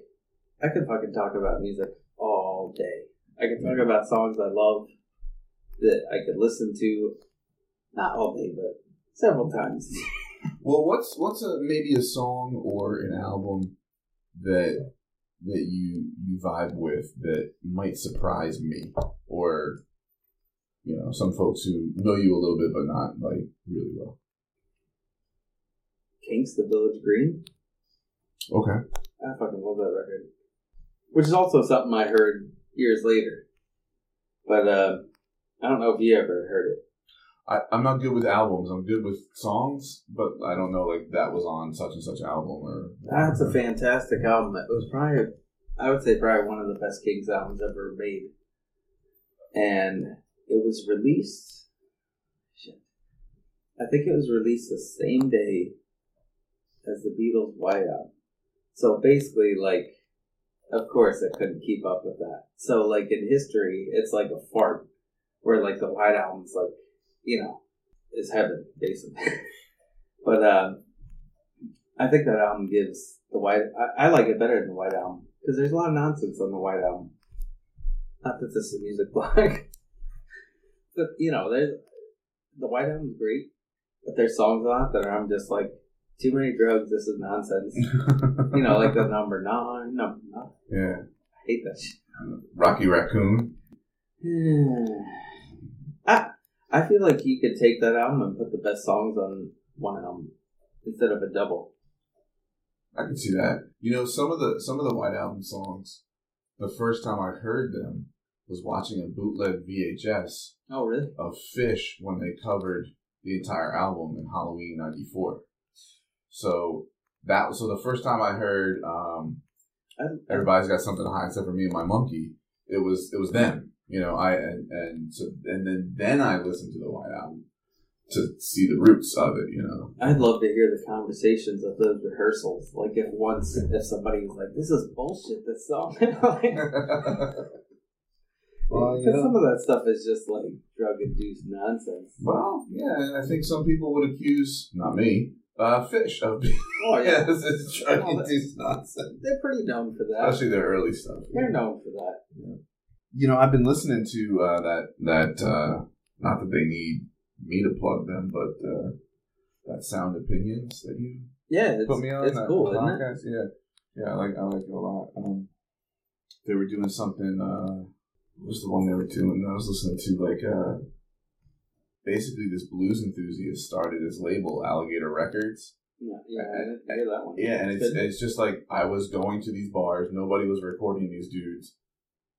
I could fucking talk about music all day. I could talk about songs I love that I could listen to, not all day, but several times. Well, what's what's a maybe a song or an album that that you you vibe with that might surprise me or you know some folks who know you a little bit but not like really well. Kinks, the Village Green. Okay. I fucking love that record. Which is also something I heard years later. But uh, I don't know if you ever heard it. I, I'm not good with albums. I'm good with songs, but I don't know like that was on such and such album or. That's a fantastic album. It was probably, I would say, probably one of the best Kinks albums ever made. And it was released. Shit. I think it was released the same day as the Beatles' White Album. So basically, like, of course, I couldn't keep up with that. So, like, in history, it's like a fart, where, like, the White Album's, like, you know, is heaven, basically. but, um, I think that album gives the White, I, I like it better than the White Album, because there's a lot of nonsense on the White Album. Not that this is a music blog. but, you know, there's, the White Album's great, but there's songs on it that are, I'm just like, too many drugs, this is nonsense. you know, like the number nine, number nine. yeah. I hate that shit. Rocky Raccoon. I I feel like you could take that album and put the best songs on one album instead of a double. I can see that. You know, some of the some of the White Album songs, the first time I heard them was watching a bootleg VHS Oh, really? of Phish when they covered the entire album in Halloween '94. So that was so the first time I heard um, everybody's got something to hide except for me and my monkey. It was it was them, you know. I and and so and then then I listened to the White Album to see the roots of it, you know. I'd love to hear the conversations of those rehearsals. Like if once if somebody was like, "This is bullshit," this song. like, well, you Because some of that stuff is just like drug induced nonsense. well, yeah. I think some people would accuse not me, uh, Phish of being Oh yeah, yes, it's drug induced nonsense, they're pretty known for that. especially their early stuff. They're known for that. You know, I've been listening to uh, that that uh, not that they need me to plug them, but uh, that Sound Opinions that you Yeah, it's, put me on it's that cool, isn't it? Yeah, yeah, I like I like it a lot. Um, they were doing something. Uh, what was the one they were doing? I was listening to like uh, basically this blues enthusiast started his label Alligator Records. Yeah, yeah, I hear that one. Yeah, and it's it's just like I was going to these bars. Nobody was recording these dudes.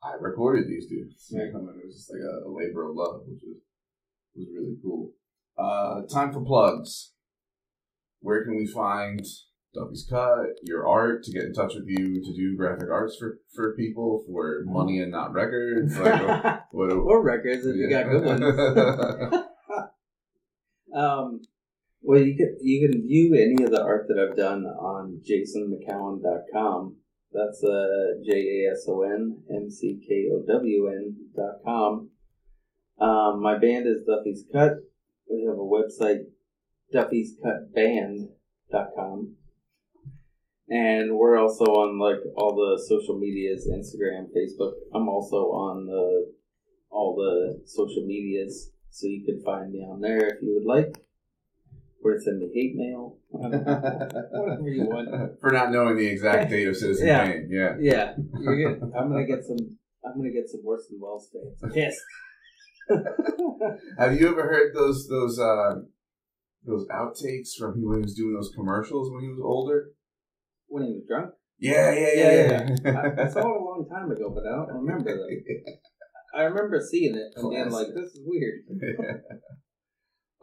I recorded these dudes. Know, and it was just like a, a labor of love, which was was really cool. Uh, time for plugs. Where can we find Duffy's Cut, your art, to get in touch with you, to do graphic arts for, for people, for money and not records? Like, what, what, or records if you got good ones. Um, well, you can you can view any of the art that I've done on jasonmckown.com. That's uh, J A S O N M C K O W N dot com. Um, my band is Duffy's Cut. We have a website, duffyscutband.com. And we're also on like all the social medias, Instagram, Facebook. I'm also on the all the social medias, so you can find me on there if you would like. Or send me hate mail. Whatever you want. For not knowing the exact date of Citizen Yeah. Kane, yeah. Yeah, gonna, I'm gonna get some. I'm gonna get some Orson Welles fans pissed. Have you ever heard those those uh those outtakes from he when he was doing those commercials when he was older? When he was drunk. Yeah, yeah, Yeah, yeah. yeah. I, I saw it a long time ago, but I don't remember them. I remember seeing it and being like, "This is weird."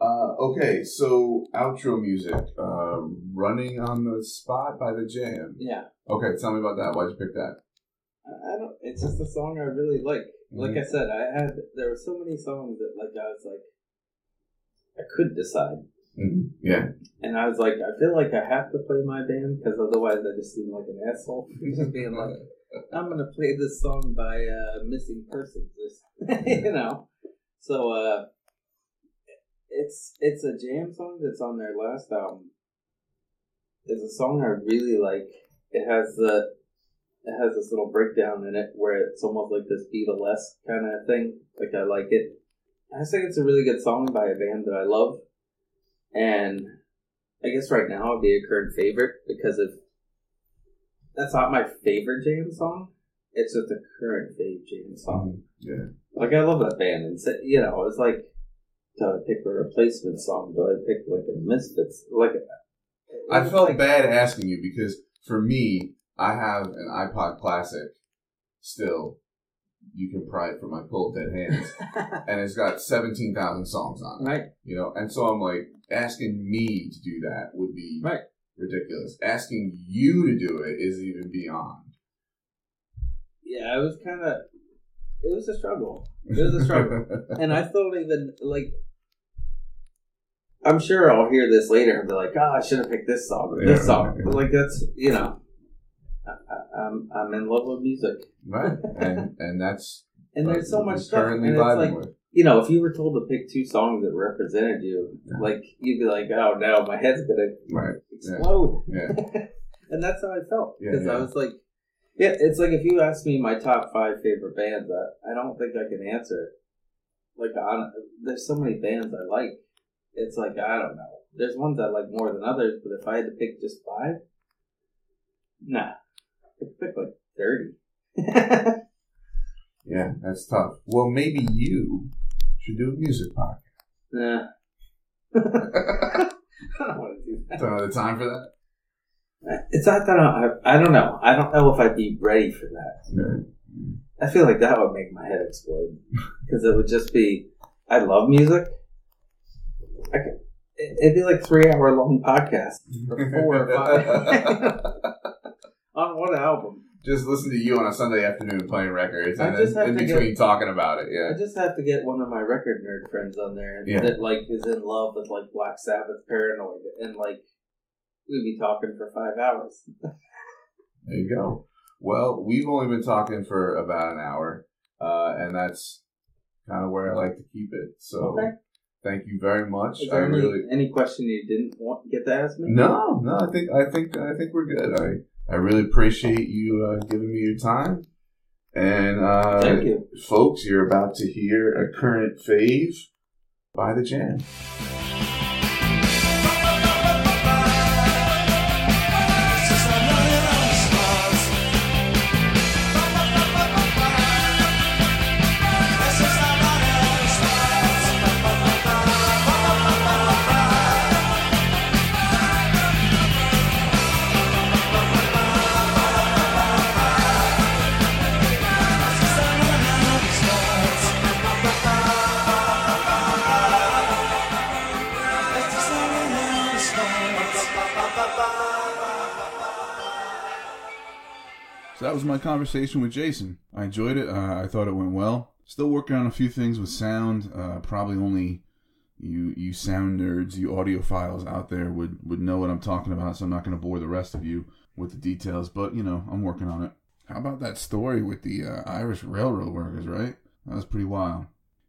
uh, okay, so outro music, uh, "Running on the Spot" by the Jam. Yeah, Okay, tell me about that. Why'd you pick that? I, don't. It's just a song I really like. Like Mm-hmm. I said, I had there were so many songs that like I was like, I couldn't decide, Mhm. Yeah, and I was like, I feel like I have to play my band because otherwise I just seem like an asshole. just being like, I'm gonna play this song by uh, Missing Persons, you know. So uh, it's it's a jam song that's on their last album. It's a song I really like. It has the it has this little breakdown in it where it's almost like this Beatlesque kind of thing. Like I like it. I think it's a really good song by a band that I love, and I guess right now it'd be a current favorite because of that's not my favorite jam song. It's just a current fave jam song. Mm-hmm. yeah. Like I love that band, and so, you know, it's like, do I pick a replacement song? Do I pick like a Misfits? Like, I felt like- bad asking you because for me, I have an iPod Classic still. You can pry it from my cold dead hands, and it's got seventeen thousand songs on it. right? You know, and so I'm like, asking me to do that would be Right. ridiculous. Asking you to do it is even beyond. Yeah, it was kind of, it was a struggle. It was a struggle, and I still don't even like. I'm sure I'll hear this later and be like, "Oh, I should have picked this song or this Yeah. song." But like that's you know, I, I, I'm I'm in love with music, right, and and that's and there's so much stuff, currently and it's like with. You know, if you were told to pick two songs that represented you, Yeah. like you'd be like, "Oh no, my head's gonna Right. explode," Yeah. and that's how I felt Yeah, because I was like, "Yeah, it's like if you ask me my top five favorite bands, I, I don't think I can answer it. Like, on, there's so many bands I like. It's like I don't know. There's ones I like more than others, but if I had to pick just five, nah, I could pick like thirty. Yeah, that's tough. Well, maybe you should do a music podcast. nah. I don't want to do that. Have the time for that. It's not that I, I don't know. I don't know if I'd be ready for that. Yeah. I feel like that would make my head explode because it would just be. I love music. I could, it- it'd be like three hour long podcast for four or five on one album. Just listen to you on a Sunday afternoon playing records, and in between get- talking about it. Yeah, I just have to get one of my record nerd friends on there Yeah. that like is in love with like Black Sabbath, Paranoid, and like we'd be talking for five hours. there you go. Well, we've only been talking for about an hour, uh, and that's kind of where I like to keep it. So, Okay. thank you very much. I any, really any question you didn't want to get to ask me? no, no. I think I think I think we're good. I I really appreciate you uh, giving me your time, and uh, Thank you. folks. You're about to hear a current fave by the Jam. Conversation with Jason. I enjoyed it. Uh, I thought it went well. Still working on a few things with sound. Uh, probably only you you sound nerds, you audiophiles out there would would know what I'm talking about. So I'm not going to bore the rest of you with the details. But you know, I'm working on it. How about that story with the uh, Irish railroad workers? Right, that was pretty wild.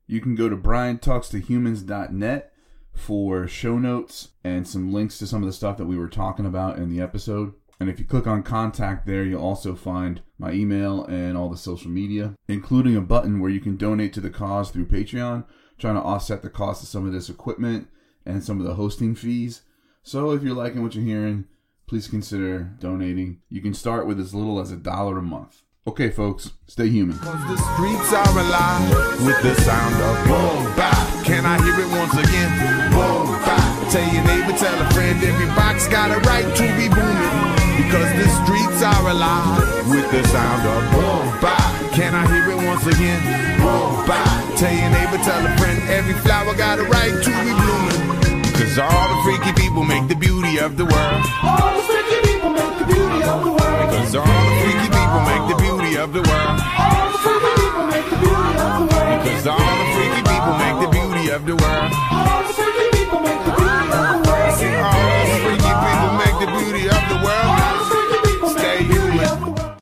You can go to briantalkstohumans.net for show notes and some links to some of the stuff that we were talking about in the episode. And if you click on contact there, you'll also find my email and all the social media, including a button where you can donate to the cause through Patreon, trying to offset the cost of some of this equipment and some of the hosting fees. So if you're liking what you're hearing, please consider donating. You can start with as little as a dollar a month. Okay, folks, stay human. Cause the streets are alive with the sound of. Can I hear it once again? Tell your neighbor, tell a friend, every box got a right to be booming. Because the streets are alive with the sound of boom bap. Can I hear it once again? Boom bap. Tell your neighbor, tell a friend, every flower got a right to be blooming. Cause all the freaky people make the beauty of the world. All the freaky people make the beauty of the world. Cause all the freaky people make the beauty of the world. All the freaky people make the beauty of the world. Cause all the freaky people make the beauty of the world.